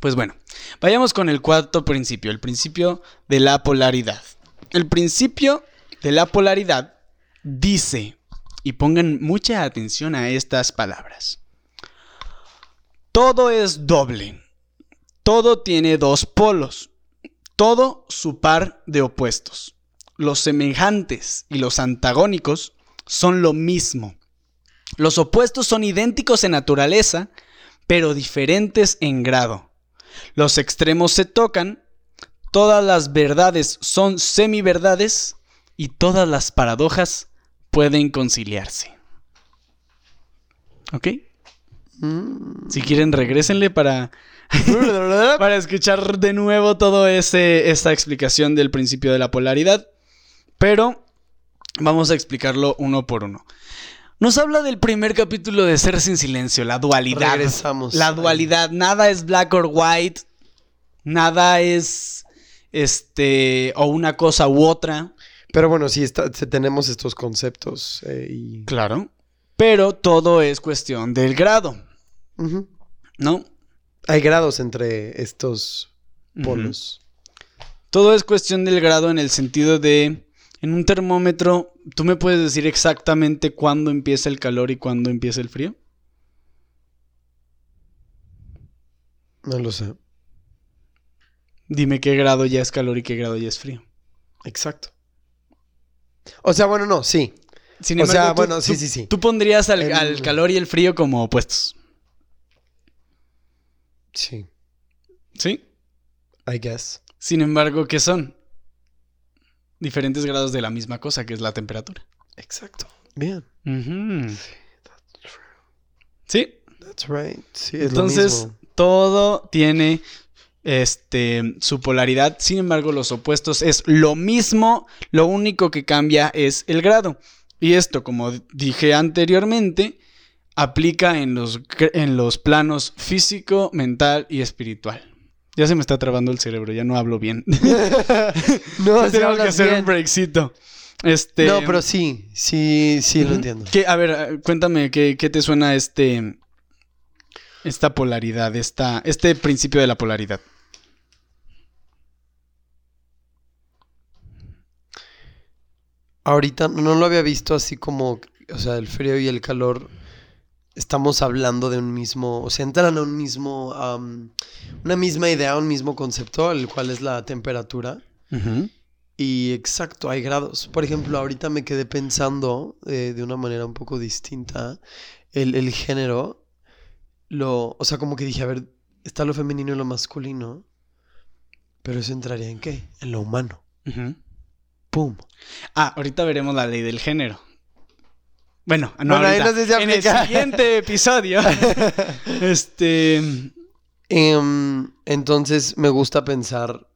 Pues bueno, vayamos con el cuarto principio, el principio de la polaridad. El principio de la polaridad dice, y pongan mucha atención a estas palabras, todo es doble, todo tiene dos polos, todo su par de opuestos. Los semejantes y los antagónicos son lo mismo. Los opuestos son idénticos en naturaleza, pero diferentes en grado. Los extremos se tocan, todas las verdades son semiverdades y todas las paradojas pueden conciliarse. ¿Ok? Mm. Si quieren, regrésenle para, [LAUGHS] para escuchar de nuevo toda esta explicación del principio de la polaridad. Pero vamos a explicarlo uno por uno. Nos habla del primer capítulo de Ser sin silencio, la dualidad. Regresamos. La dualidad, nada es black or white, nada es este o una cosa u otra. Pero bueno, sí, está- tenemos estos conceptos eh, y... Claro. Pero todo es cuestión del grado. ¿no? Hay grados entre estos polos. Todo es cuestión del grado en el sentido de, en un termómetro, ¿tú me puedes decir exactamente cuándo empieza el calor y cuándo empieza el frío? No lo sé. Dime qué grado ya es calor y qué grado ya es frío. Exacto. O sea, bueno, no, sí. Sin O sea, tú- bueno, sí, tú- sí, sí. Tú pondrías al, En- al calor y el frío como opuestos, Sí. ¿sí? I guess. Sin embargo, ¿qué son? Diferentes grados de la misma cosa, que es la temperatura. Exacto. Bien. Sí, That's right. Sí, es entonces lo mismo. todo tiene este su polaridad. Sin embargo, los opuestos es lo mismo, lo único que cambia es el grado. Y esto, como dije anteriormente, aplica en los, en los planos físico, mental y espiritual. Ya se me está trabando el cerebro, ya no hablo bien. [LAUGHS] [LAUGHS] no, Tenemos que hacer bien. un breakcito. Este, No, pero sí, sí, sí lo entiendo. ¿Qué- a ver, cuéntame, ¿qué, qué te suena este. Esta polaridad, esta, este principio de la polaridad? Ahorita no lo había visto así como, o sea, el frío y el calor. Estamos hablando de un mismo, o sea, entran a un mismo, am, una misma idea, un mismo concepto, el cual es la temperatura. Y exacto, hay grados. Por ejemplo, ahorita me quedé pensando eh, de una manera un poco distinta. El, el género, lo, o sea, como que dije, a ver, está lo femenino y lo masculino. Pero eso entraría en qué? En lo humano. Ujú. ¡Pum! Ah, ahorita veremos la ley del género. Bueno, no, Bueno, ahorita. no sé si en el siguiente [LAUGHS] episodio. [LAUGHS] este. Em, entonces me gusta pensar.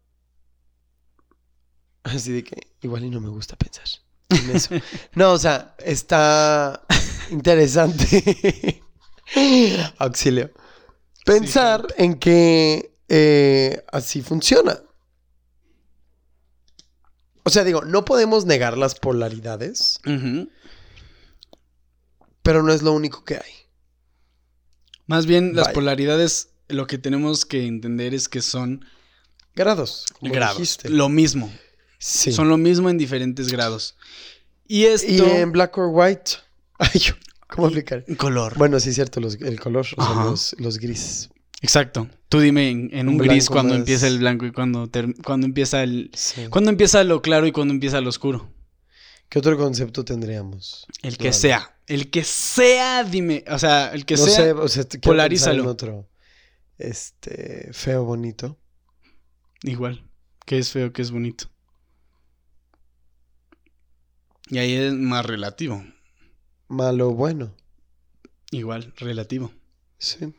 Así de que igual y no me gusta pensar en eso. [LAUGHS] No, o sea, está interesante. Auxilio. Pensar en que eh, así funciona. O sea, digo, no podemos negar las polaridades. Pero no es lo único que hay. Más bien, las polaridades, lo que tenemos que entender es que son Grados. Como grados. dijiste. Lo mismo. Sí. Son lo mismo en diferentes grados. Y esto. Y en black or white. [LAUGHS] Ay, ¿cómo explicar? color. Bueno, sí es cierto, los- el color, o sea, los, los grises. Exacto. Tú dime en, en un Un gris cuando más- empieza el blanco y cuando, ter- cuando empieza el. Sí. Cuando empieza lo claro y cuando empieza lo oscuro. ¿Qué otro concepto tendríamos? El que sea. El que sea, dime. O sea, el que no sea. sé, o sea, polarízalo. en otro. Este, feo, bonito. Igual. Que es feo, que es bonito. Y ahí es más relativo. Malo, bueno. Igual, relativo. Sí.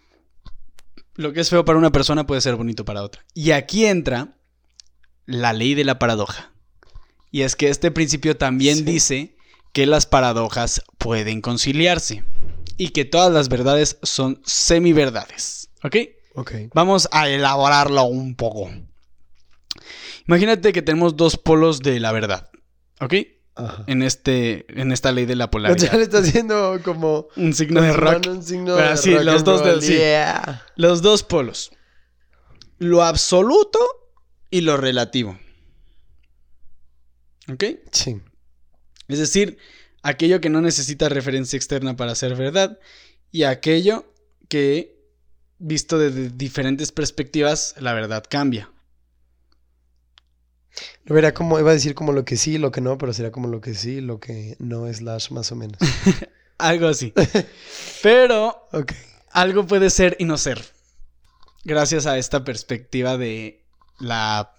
Lo que es feo para una persona puede ser bonito para otra. Y aquí entra la ley de la paradoja. Y es que este principio también Sí. dice que las paradojas pueden conciliarse y que todas las verdades son semiverdades. ¿Ok? Ok. Vamos a elaborarlo un poco. Imagínate que tenemos dos polos de la verdad. ¿Ok? Ajá. En, este, en esta ley de la O sea, polaridad. le está haciendo como... Un signo de rock. un signo Pero de sí, rock los dos del- sí. Los dos polos. Lo absoluto y lo relativo. ¿Ok? Sí. Es decir, aquello que no necesita referencia externa para ser verdad y aquello que, visto desde diferentes perspectivas, la verdad cambia. Lo verá como, iba a decir como lo que sí, lo que no, pero será como lo que sí, lo que no, slash más o menos. [LAUGHS] Algo así. [LAUGHS] Pero algo puede ser y no ser. Gracias a esta perspectiva de la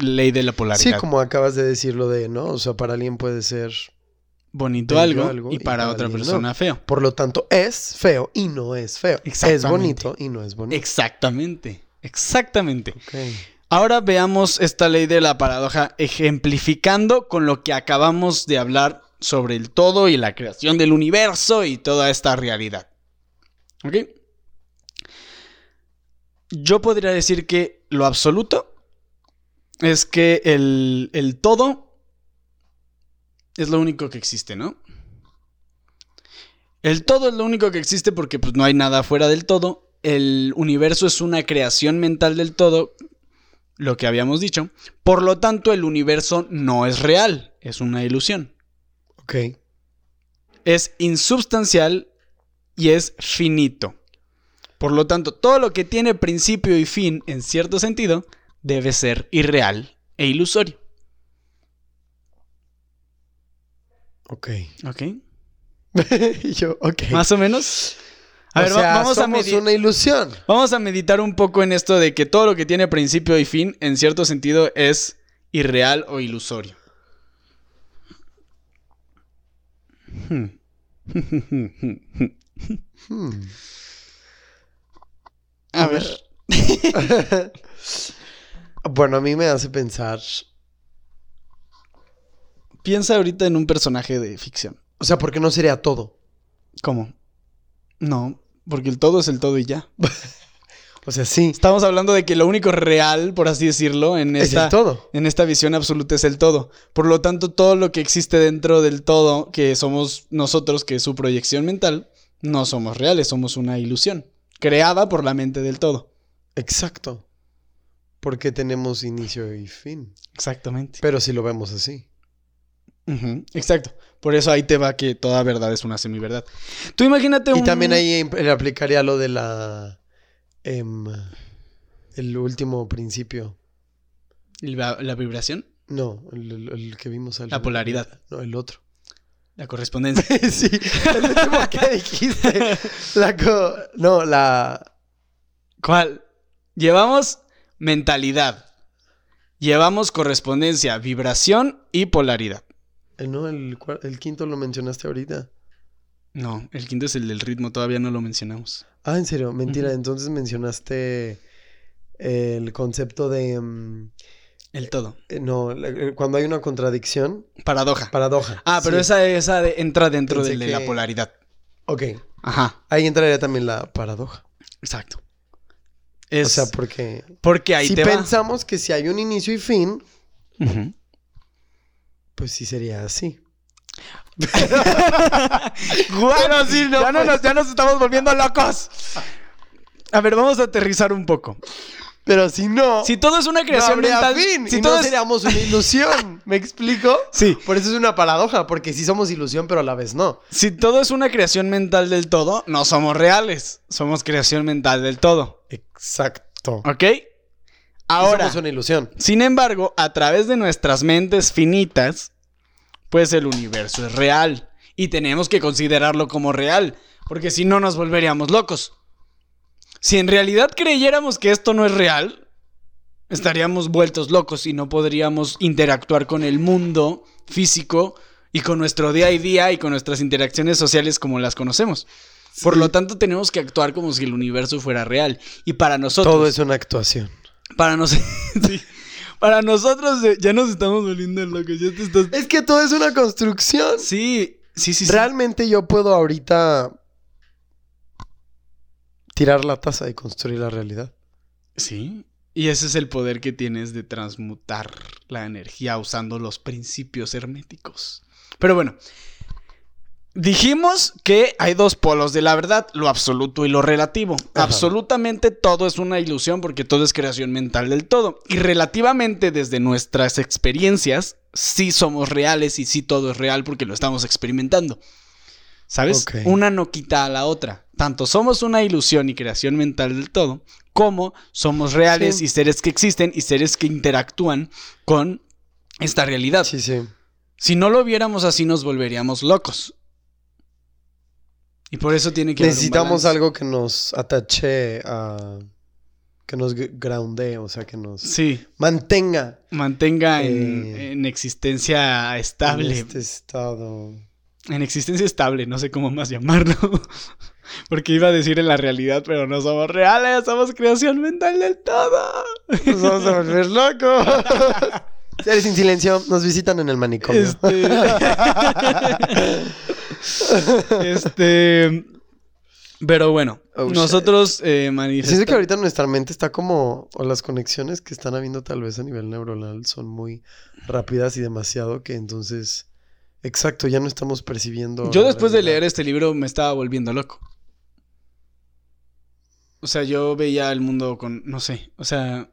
ley de la Sí, polaridad. como acabas de decirlo de, ¿no? O sea, para alguien puede ser Bonito algo, algo y y para otra persona no. feo. Por lo tanto, es feo y no es feo. Es bonito y no es bonito. Exactamente. Exactamente. Ok. Ahora veamos esta ley de la paradoja ejemplificando con lo que acabamos de hablar sobre el todo y la creación del universo y toda esta realidad. ¿Ok? Yo podría decir que lo absoluto es que el, el todo es lo único que existe, ¿no? El todo es lo único que existe porque pues, no hay nada fuera del todo el universo es una creación mental del todo, lo que habíamos dicho. Por lo tanto, el universo no es real, es una ilusión. Ok. Es insubstancial y es finito. Por lo tanto, todo lo que tiene principio y fin, en cierto sentido, debe ser irreal e ilusorio. Ok. ¿Ok? [LAUGHS] Yo, ok. Más o menos. A O ver, sea, vamos, a somos medi- una ilusión. vamos a meditar un poco en esto de que todo lo que tiene principio y fin, en cierto sentido, es irreal o ilusorio. Hmm. Hmm. A ver. [LAUGHS] [LAUGHS] bueno, a mí me hace pensar. Piensa ahorita en un personaje de ficción. O sea, ¿por qué no sería todo? ¿Cómo? No, porque el todo es el todo y ya. [LAUGHS] O sea, sí. Estamos hablando de que lo único real, por así decirlo, en Es esta, el todo. en esta visión absoluta es el todo. Por lo tanto, todo lo que existe dentro del todo, que somos nosotros, que es su proyección mental, no somos reales, somos una ilusión, creada por la mente del todo. Exacto. Porque tenemos inicio y fin. Exactamente. Pero si lo vemos así. Exacto. Por eso ahí te va que toda verdad es una semiverdad. Tú imagínate un... Y también ahí imp- le aplicaría lo de la. em, el último principio. La, la vibración, No, el, el- el que vimos al La polaridad. No, el otro. la correspondencia. [LAUGHS] sí, el último que dijiste. La co- no, la. ¿Cuál? Llevamos mentalidad. Llevamos correspondencia, vibración y polaridad. eh, No, el, el quinto lo mencionaste ahorita. No, el quinto es el del ritmo, todavía no lo mencionamos. Ah, en serio, mentira. Entonces mencionaste el concepto de. mm, El todo. eh, no, eh, cuando hay una contradicción, Paradoja. paradoja. Ah, pero Sí. esa, esa de- entra dentro de la polaridad. Ok, Ajá, ahí entraría también la paradoja. exacto. Es O sea, porque. porque ahí si te va. pensamos que si hay un inicio y fin, pues sí sería así. Bueno, sí, no, ya, no nos, ya nos estamos volviendo locos. A ver, vamos a aterrizar un poco. Pero si no, Si todo es una creación mental, fin. si y todo no es- seríamos una [LAUGHS] ilusión. ¿Me explico? Sí. Por eso es una paradoja, porque sí somos ilusión, pero a la vez no. Si todo es una creación mental del todo, no somos reales. Somos creación mental del todo. Exacto. ¿Ok? Ahora, somos una ilusión. sin embargo, a través de nuestras mentes finitas, pues el universo es real. Y tenemos que considerarlo como real, porque si no nos volveríamos locos. Si en realidad creyéramos que esto no es real, estaríamos vueltos locos y no podríamos interactuar con el mundo físico y con nuestro día a día y con nuestras interacciones sociales como las conocemos. Por lo tanto, tenemos que actuar como si el universo fuera real. Y para nosotros... Todo es una actuación. Para nosotros... [LAUGHS] Para nosotros eh, ya nos estamos volviendo locos. Ya te estás... Es que todo es una construcción. Sí, sí, sí. sí. Realmente yo puedo ahorita tirar la taza y construir la realidad. Sí. Y ese es el poder que tienes de transmutar la energía usando los principios herméticos. Pero bueno, dijimos que hay dos polos de la verdad, lo absoluto y lo relativo. Ajá. Absolutamente todo es una ilusión porque todo es creación mental del todo. Y relativamente desde nuestras experiencias, sí somos reales y sí todo es real porque lo estamos experimentando. ¿Sabes? Una no quita a la otra. Tanto somos una ilusión y creación mental del todo, como somos reales Sí. y seres que existen y seres que interactúan con esta realidad. Sí, sí. Si no lo viéramos así, nos volveríamos locos. Y por eso tiene que Necesitamos algo que nos atache a... Que nos g- groundee, o sea, que nos Sí, mantenga mantenga en, Eh, en existencia estable. en este estado. En existencia estable, no sé cómo más llamarlo. [LAUGHS] Porque iba a decir en la realidad, pero no somos reales, somos creación mental del todo. Nos vamos a volver locos. [LAUGHS] Seres sin silencio, nos visitan en el manicomio. Este. [LAUGHS] este. Pero bueno, Oh, nosotros eh, Siento que manifestamos. ahorita nuestra mente está como, o las conexiones que están habiendo tal vez a nivel neuronal son muy rápidas y demasiado que entonces, exacto, ya no estamos percibiendo. Yo después de leer este libro me estaba volviendo loco. O sea, yo veía el mundo con, no sé, o sea,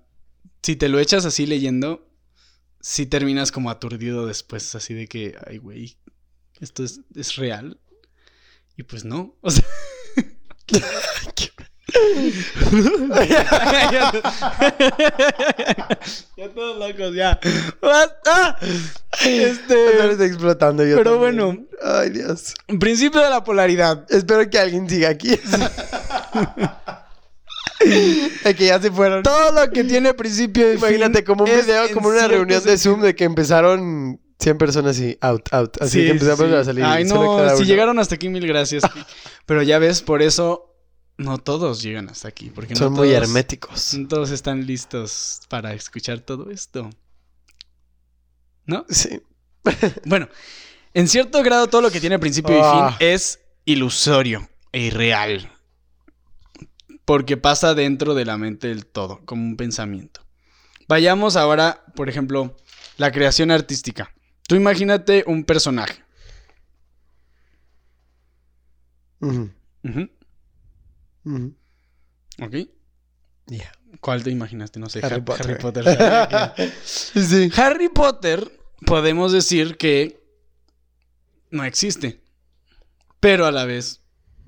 si te lo echas así leyendo, sí terminas como aturdido después, así de que, ay, güey, esto es, es real. Y pues no, [LAUGHS] o sea... ya todos locos, ya. ¡Basta! Este. Explotando yo. Pero también. bueno. Ay, Dios. Principio de la polaridad. Espero que alguien siga aquí. [LAUGHS] [LAUGHS] Es que ya se fueron. Todo lo que tiene principio y Imagínate fin como un es video, como una reunión de. Zoom de que empezaron 100 personas y out, out. Así Sí, que empezamos sí. a salir. Ay, no, si uno. llegaron hasta aquí, mil gracias. [LAUGHS] Pero ya ves, por eso no todos llegan hasta aquí. Porque no Son muy herméticos. No todos están listos para escuchar todo esto. ¿No? Sí. [LAUGHS] Bueno, en cierto grado todo lo que tiene principio y Ah. fin es ilusorio e irreal. Porque pasa dentro de la mente del todo, como un pensamiento. Vayamos ahora, por ejemplo, la creación artística. Tú imagínate un personaje. ¿Ok? ¿Cuál te imaginaste? No sé. Harry Har- Potter. Harry Potter. Harry- [LAUGHS] sí. Harry Potter, podemos decir que no existe. Pero a la vez,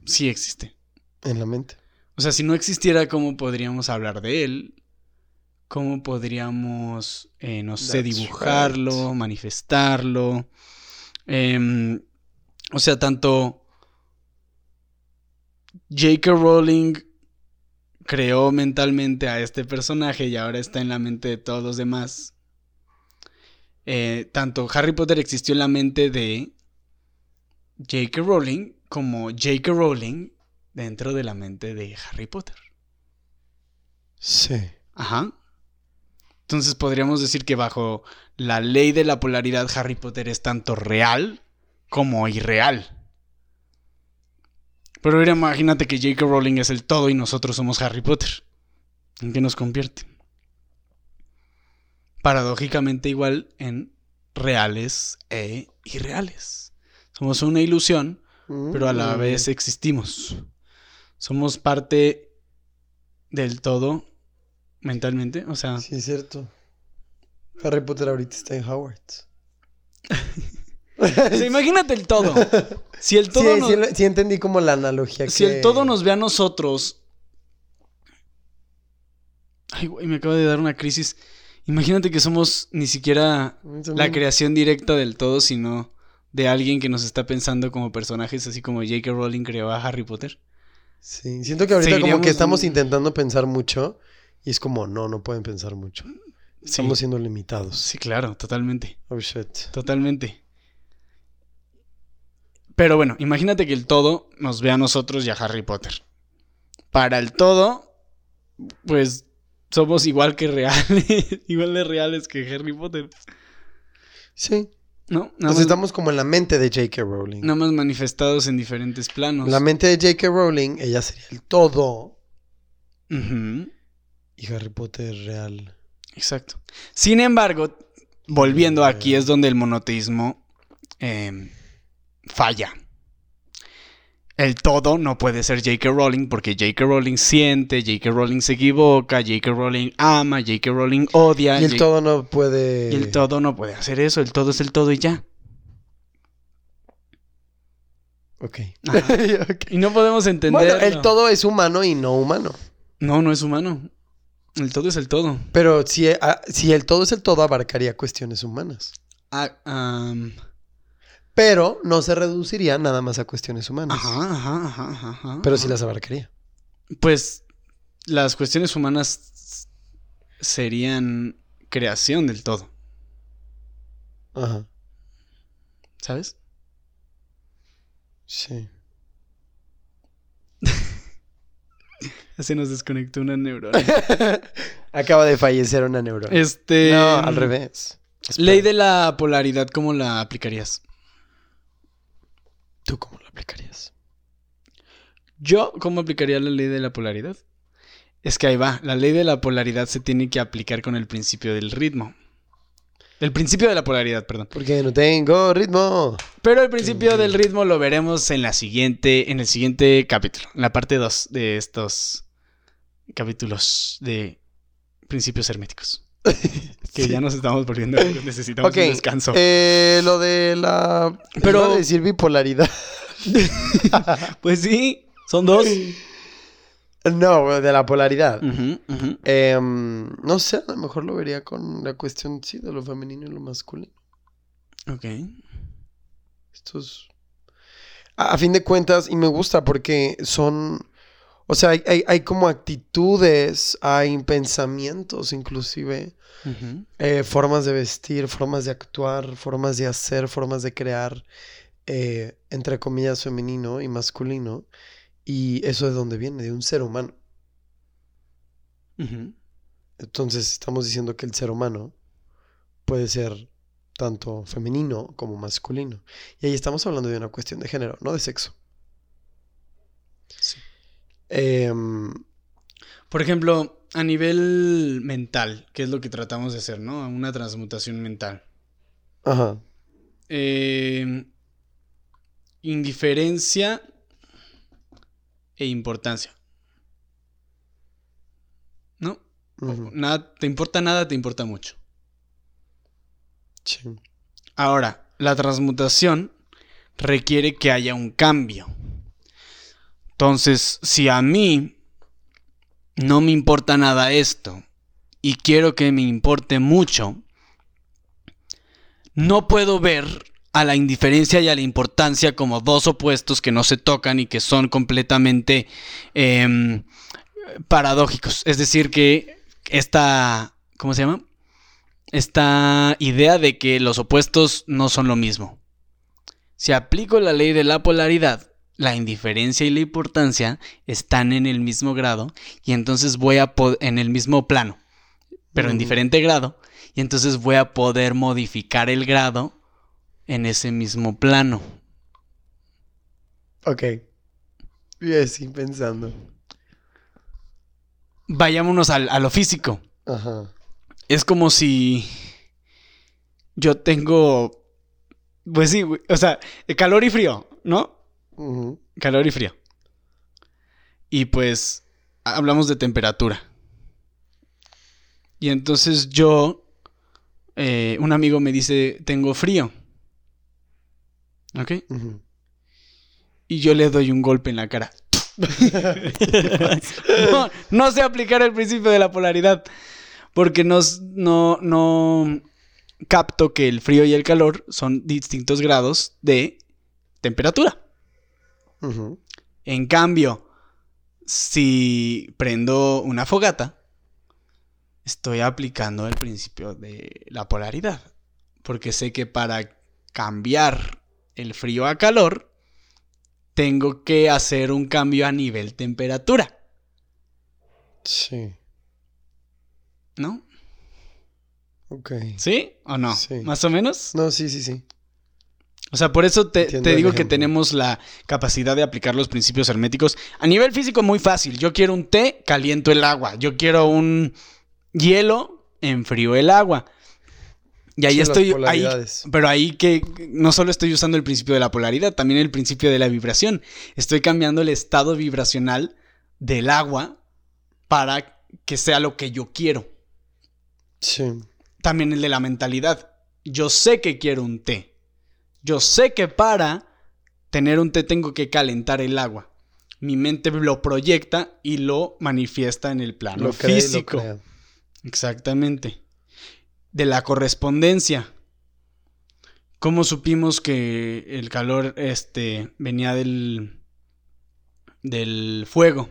sí existe. En la mente. O sea, si no existiera, ¿cómo podríamos hablar de él? ¿Cómo podríamos, eh, no sé, That's dibujarlo, manifestarlo? Em, o sea, tanto J.K. Rowling creó mentalmente a este personaje y ahora está en la mente de todos los demás. Eh, tanto Harry Potter existió en la mente de J.K. Rowling como J.K. Rowling dentro de la mente de Harry Potter. Sí. Ajá. Entonces podríamos decir que bajo la ley de la polaridad Harry Potter es tanto real como irreal. Pero ahora imagínate que J.K. Rowling es el todo y nosotros somos Harry Potter. ¿En qué nos convierte? Paradójicamente igual en reales e irreales. Somos una ilusión, pero a la Mm. vez existimos. Somos parte del todo mentalmente, o sea, Sí, es cierto. Harry Potter ahorita está en [LAUGHS] o sea, imagínate el todo. Si el todo sí, nos, sí, entendí como la analogía si que... el todo nos ve a nosotros, ay, güey, me acaba de dar una crisis. Imagínate que somos ni siquiera la creación directa del todo, sino de alguien que nos está pensando como personajes, así como J.K. Rowling creó a Harry Potter. Sí, siento que ahorita como que estamos un- intentando pensar mucho y es como, no, no pueden pensar mucho. Sí, Estamos siendo limitados. sí, claro, totalmente. Oh, shit. Totalmente. Pero bueno, imagínate que el todo nos ve a nosotros y a Harry Potter. Para el todo, pues somos igual que reales, [LAUGHS] igual de reales que Harry Potter. Sí. ¿No? Nos más, estamos como en la mente de J.K. Rowling. nada más manifestados en diferentes planos. La mente de J.K. Rowling, ella sería el todo y Harry Potter real. Exacto. Sin embargo, volviendo aquí es donde el monoteísmo eh, falla. El todo no puede ser J.K. Rowling porque J.K. Rowling siente, J.K. Rowling se equivoca, J.K. Rowling ama, J.K. Rowling odia. Y el J- todo no puede... y el todo no puede hacer eso, el todo es el todo y ya. Ok. Ajá. [LAUGHS] Ok. Y no podemos entender. Bueno, el todo es humano y no humano. No, no es humano. El todo es el todo. Pero si, ah, si el todo es el todo, abarcaría cuestiones humanas. Ah, Pero no se reduciría nada más a cuestiones humanas. ajá, ajá, ajá, ajá, ajá. Pero sí las abarcaría. Pues las cuestiones humanas serían creación del todo, Ajá. ¿sabes? Sí. [LAUGHS] Se nos desconectó una neurona. [LAUGHS] Acaba de fallecer una neurona. Este. No, al revés. Ley de la polaridad, ¿cómo la aplicarías? ¿Tú cómo lo aplicarías? Yo, ¿cómo aplicaría la ley de la polaridad? Es que ahí va, la ley de la polaridad se tiene que aplicar con el principio del ritmo. El principio de la polaridad, perdón. Porque no tengo ritmo. Pero el principio del ritmo lo veremos en la siguiente, en el siguiente capítulo, en la parte 2 de estos capítulos de principios herméticos. [LAUGHS] Que ya nos estamos volviendo necesitamos un descanso. eh, lo de la... Pero- Iba a decir bipolaridad. [LAUGHS] Pues sí, son dos. no, de la polaridad. Em, no sé, a lo mejor lo vería con la cuestión, sí, de lo femenino y lo masculino. Ok. Estos... A, a fin de cuentas, y me gusta porque son... O sea, hay, hay, hay como actitudes, hay pensamientos inclusive, eh, formas de vestir, formas de actuar, formas de hacer, formas de crear, eh, entre comillas, femenino y masculino. Y eso de dónde viene, de un ser humano. Entonces estamos diciendo que el ser humano puede ser tanto femenino como masculino. Y ahí estamos hablando de una cuestión de género, no de sexo. Sí. Em, Por ejemplo, a nivel mental, ¿qué es lo que tratamos de hacer, no? Una transmutación mental. ajá. Eh, indiferencia e importancia. ¿No? Nada, te importa nada, te importa mucho. sí, Ahora, la transmutación requiere que haya un cambio. Entonces, si a mí no me importa nada esto y quiero que me importe mucho, no puedo ver a la indiferencia y a la importancia como dos opuestos que no se tocan y que son completamente em, paradójicos. Es decir, que esta, ¿cómo se llama? Esta idea de que los opuestos no son lo mismo. Si aplico la ley de la polaridad, la indiferencia y la importancia están en el mismo grado y entonces voy a en el mismo plano, pero en Ujú. diferente grado, y entonces voy a poder modificar el grado en ese mismo plano. ok. Y así pensando. Vayámonos al- a lo físico. Ajá. Es como si yo tengo, pues sí, o sea, calor y frío, ¿no? Calor y frío. Y pues hablamos de temperatura. Y entonces yo, eh, un amigo me dice, tengo frío. ¿Ok? Y yo le doy un golpe en la cara. [LAUGHS] no, no sé aplicar el principio de la polaridad. Porque no, no, no capto que el frío y el calor son distintos grados de temperatura. En cambio, si prendo una fogata, estoy aplicando el principio de la polaridad. Porque sé que para cambiar el frío a calor, tengo que hacer un cambio a nivel temperatura, Sí. ¿no? Ok. ¿Sí o no? Sí. Más o menos. No, sí, sí, sí. O sea, por eso te, te digo que tenemos la capacidad de aplicar los principios herméticos. A nivel físico, muy fácil. Yo quiero un té, caliento el agua. Yo quiero un hielo, enfrío el agua. Y ahí Sí, estoy, ahí, pero ahí que no solo estoy usando el principio de la polaridad, también el principio de la vibración. Estoy cambiando el estado vibracional del agua para que sea lo que yo quiero. Sí. También el de la mentalidad. Yo sé que quiero un té. Yo sé que para tener un té tengo que calentar el agua. Mi mente lo proyecta y lo manifiesta en el plano Lo cree y lo físico. crea. Exactamente. De la correspondencia. ¿Cómo supimos que el calor este, venía del, del fuego?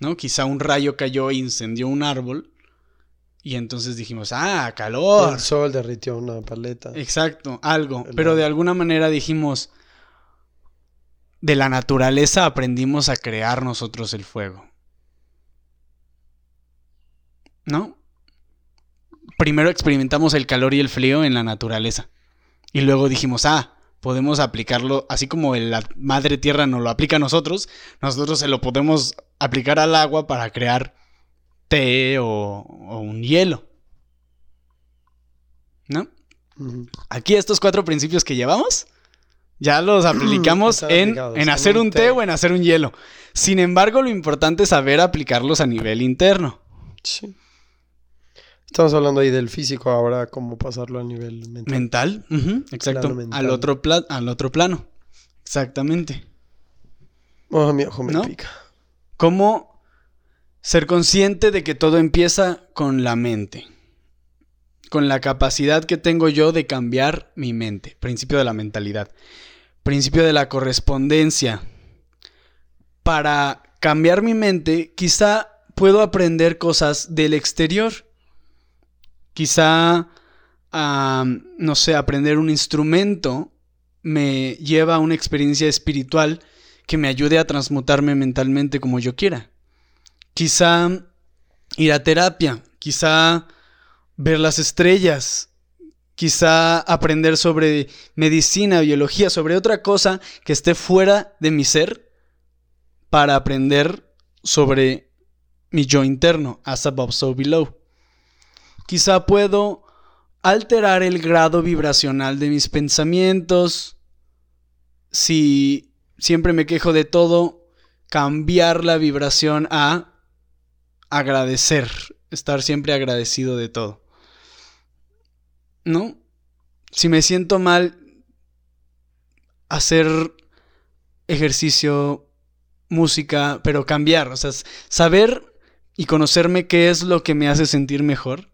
¿No? Quizá un rayo cayó e incendió un árbol. Y entonces dijimos, ah, calor. El sol derritió una paleta. Exacto, algo. El Pero de alguna manera dijimos, de la naturaleza aprendimos a crear nosotros el fuego. ¿No? Primero experimentamos el calor y el frío en la naturaleza. Y luego dijimos, ah, podemos aplicarlo, así como la madre tierra nos lo aplica a nosotros, nosotros se lo podemos aplicar al agua para crear té o, o un hielo. ¿No? Aquí estos cuatro principios que llevamos Ya los [CLEARS THROAT] aplicamos en, en hacer un té o en hacer un hielo. Sin embargo, lo importante es saber aplicarlos a nivel interno. Sí. Estamos hablando ahí del físico, ahora cómo pasarlo a nivel mental. Mental, exacto. Mental. Al, otro al otro plano. Exactamente. Oh, mi ojo me ¿No? pica. ¿Cómo ser consciente de que todo empieza con la mente? Con la capacidad que tengo yo de cambiar mi mente. Principio de la mentalidad. Principio de la correspondencia. Para cambiar mi mente, quizá puedo aprender cosas del exterior. Quizá, no sé, aprender un instrumento me lleva a una experiencia espiritual que me ayude a transmutarme mentalmente como yo quiera. Quizá ir a terapia, quizá ver las estrellas, quizá aprender sobre medicina, biología, sobre otra cosa que esté fuera de mi ser para aprender sobre mi yo interno, as above, so below. Quizá puedo alterar el grado vibracional de mis pensamientos. Si siempre me quejo de todo, cambiar la vibración a agradecer, estar siempre agradecido de todo. ¿No? Si me siento mal, hacer ejercicio, música, pero cambiar, o sea, saber y conocerme qué es lo que me hace sentir mejor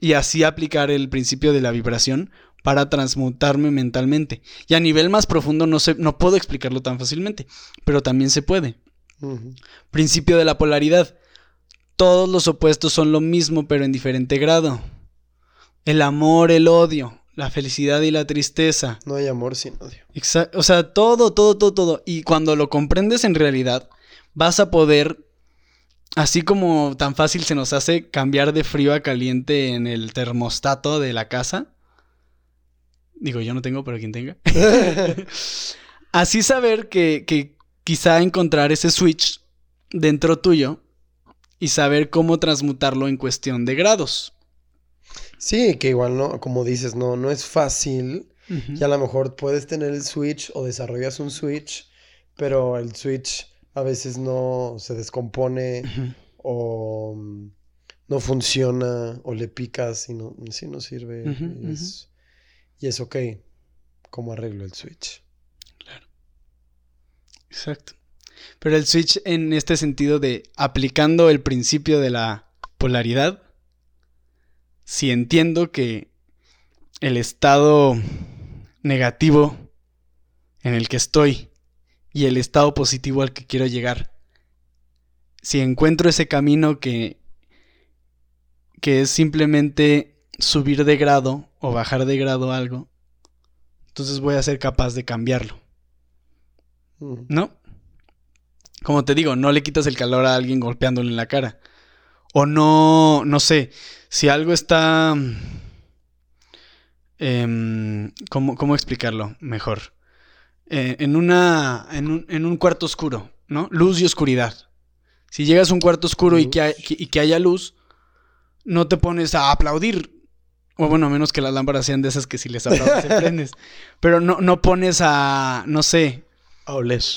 y así aplicar el principio de la vibración para transmutarme mentalmente. Y a nivel más profundo no, sé, no puedo explicarlo tan fácilmente, pero también se puede. Principio de la polaridad. Todos los opuestos son lo mismo, pero en diferente grado. El amor, el odio, la felicidad y la tristeza. No hay amor sin odio. Exa- o sea, todo, todo, todo, todo. Y cuando lo comprendes en realidad, vas a poder, así como tan fácil se nos hace cambiar de frío a caliente en el termostato de la casa. Digo, yo no tengo, pero quien tenga. [LAUGHS] Así saber que, que quizá encontrar ese switch dentro tuyo y saber cómo transmutarlo en cuestión de grados. Sí, que igual no, como dices, no, no es fácil. Ujú. Y a lo mejor puedes tener el switch o desarrollas un switch, pero el switch a veces no se descompone o mm, no funciona o le picas y no, sí no sirve. Y, es, y es ok. ¿Cómo arreglo el switch? Exacto. Pero el switch en este sentido de aplicando el principio de la polaridad, si entiendo que el estado negativo en el que estoy y el estado positivo al que quiero llegar, si encuentro ese camino que, que es simplemente subir de grado o bajar de grado algo, entonces voy a ser capaz de cambiarlo. Mm. ¿No? Como te digo, no le quitas el calor a alguien golpeándole en la cara. O no, no sé, si algo está... em, ¿cómo, cómo explicarlo mejor? Eh, en, una, en, un, en un cuarto oscuro, ¿no? Luz y oscuridad. Si llegas a un cuarto oscuro y que, hay- que- y que haya luz, no te pones a aplaudir. O bueno, a menos que las lámparas sean de esas que si les aplaudes se [LAUGHS] prendes. Pero no, no pones a, no sé,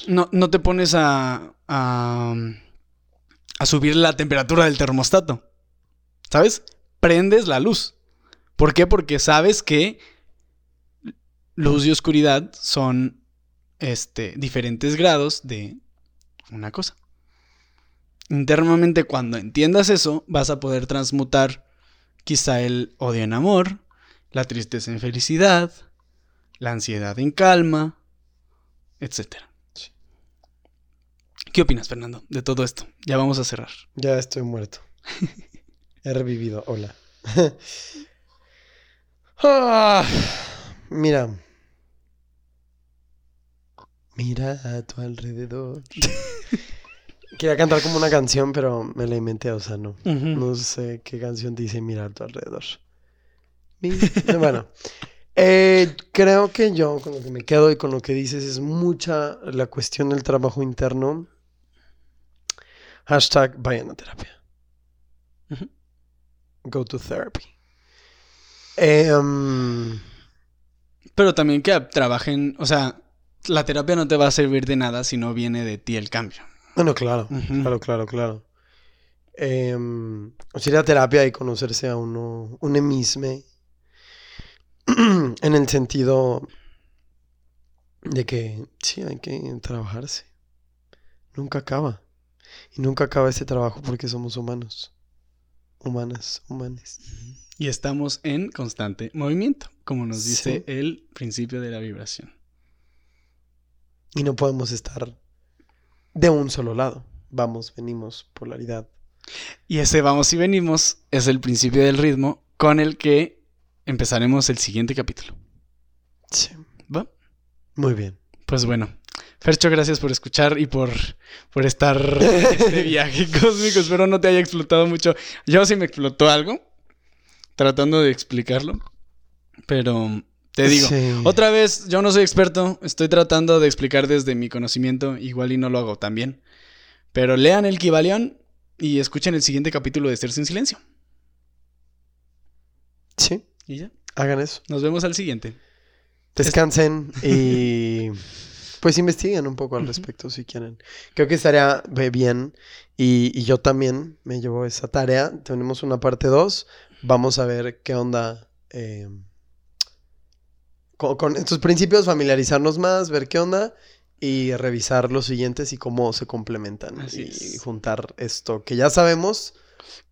No, no te pones a, a, a subir la temperatura del termostato. ¿Sabes? Prendes la luz. ¿Por qué? Porque sabes que luz y oscuridad son este, diferentes grados de una cosa. Internamente, cuando entiendas eso, vas a poder transmutar quizá el odio en amor, la tristeza en felicidad, la ansiedad en calma, etcétera. ¿Qué opinas, Fernando, de todo esto? Ya vamos a cerrar. Ya estoy muerto. [LAUGHS] He revivido. Hola. [LAUGHS] Ah, mira. Mira a tu alrededor. [LAUGHS] Quería cantar como una canción, pero me la inventé, o sea, no. No sé qué canción dice mira a tu alrededor. Bueno, eh, creo que yo con lo que me quedo y con lo que dices es mucha la cuestión del trabajo interno. Hashtag vayan a terapia. Go to therapy. Em, Pero también que trabajen, o sea, la terapia no te va a servir de nada si no viene de ti el cambio. Bueno, claro, claro, claro, claro. Em, o sea, ir a terapia y conocerse a uno, uno mismo, [CLEARS THROAT] en el sentido de que sí, hay que trabajarse. Nunca acaba. Y nunca acaba ese trabajo porque somos humanos. Humanas, humanes. Y estamos en constante movimiento, como nos dice Sí. el principio de la vibración. Y no podemos estar de un solo lado. Vamos, venimos, polaridad. Y ese vamos y venimos es el principio del ritmo con el que empezaremos el siguiente capítulo. Sí. ¿Va? Muy bien. Pues bueno, Fercho, gracias por escuchar y por, por estar en este [LAUGHS] viaje cósmico. Espero no te haya explotado mucho. Yo sí me explotó algo, tratando de explicarlo. Pero te digo, Sí. otra vez, yo no soy experto, estoy tratando de explicar desde mi conocimiento, igual y no lo hago tan bien. Pero lean el Kibalión y escuchen el siguiente capítulo de Estarse en Silencio. Sí, Y ya, hagan eso. nos vemos al siguiente. Descansen y [LAUGHS] pues investiguen un poco al respecto si quieren. Creo que estaría bien y, y yo también me llevo esa tarea. Tenemos una parte 2. Vamos a ver qué onda eh, con, con estos principios, familiarizarnos más, ver qué onda y revisar los siguientes y cómo se complementan. Así y es. juntar esto que ya sabemos.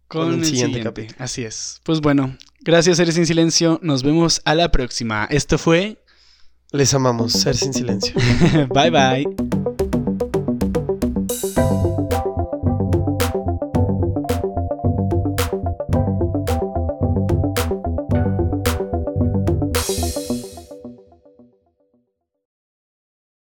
Con, Con el el siguiente. siguiente capítulo. Así es. Pues bueno, gracias, Eres en Silencio. Nos vemos a la próxima. Esto fue. Les amamos. Ser sin silencio. [LAUGHS] bye bye.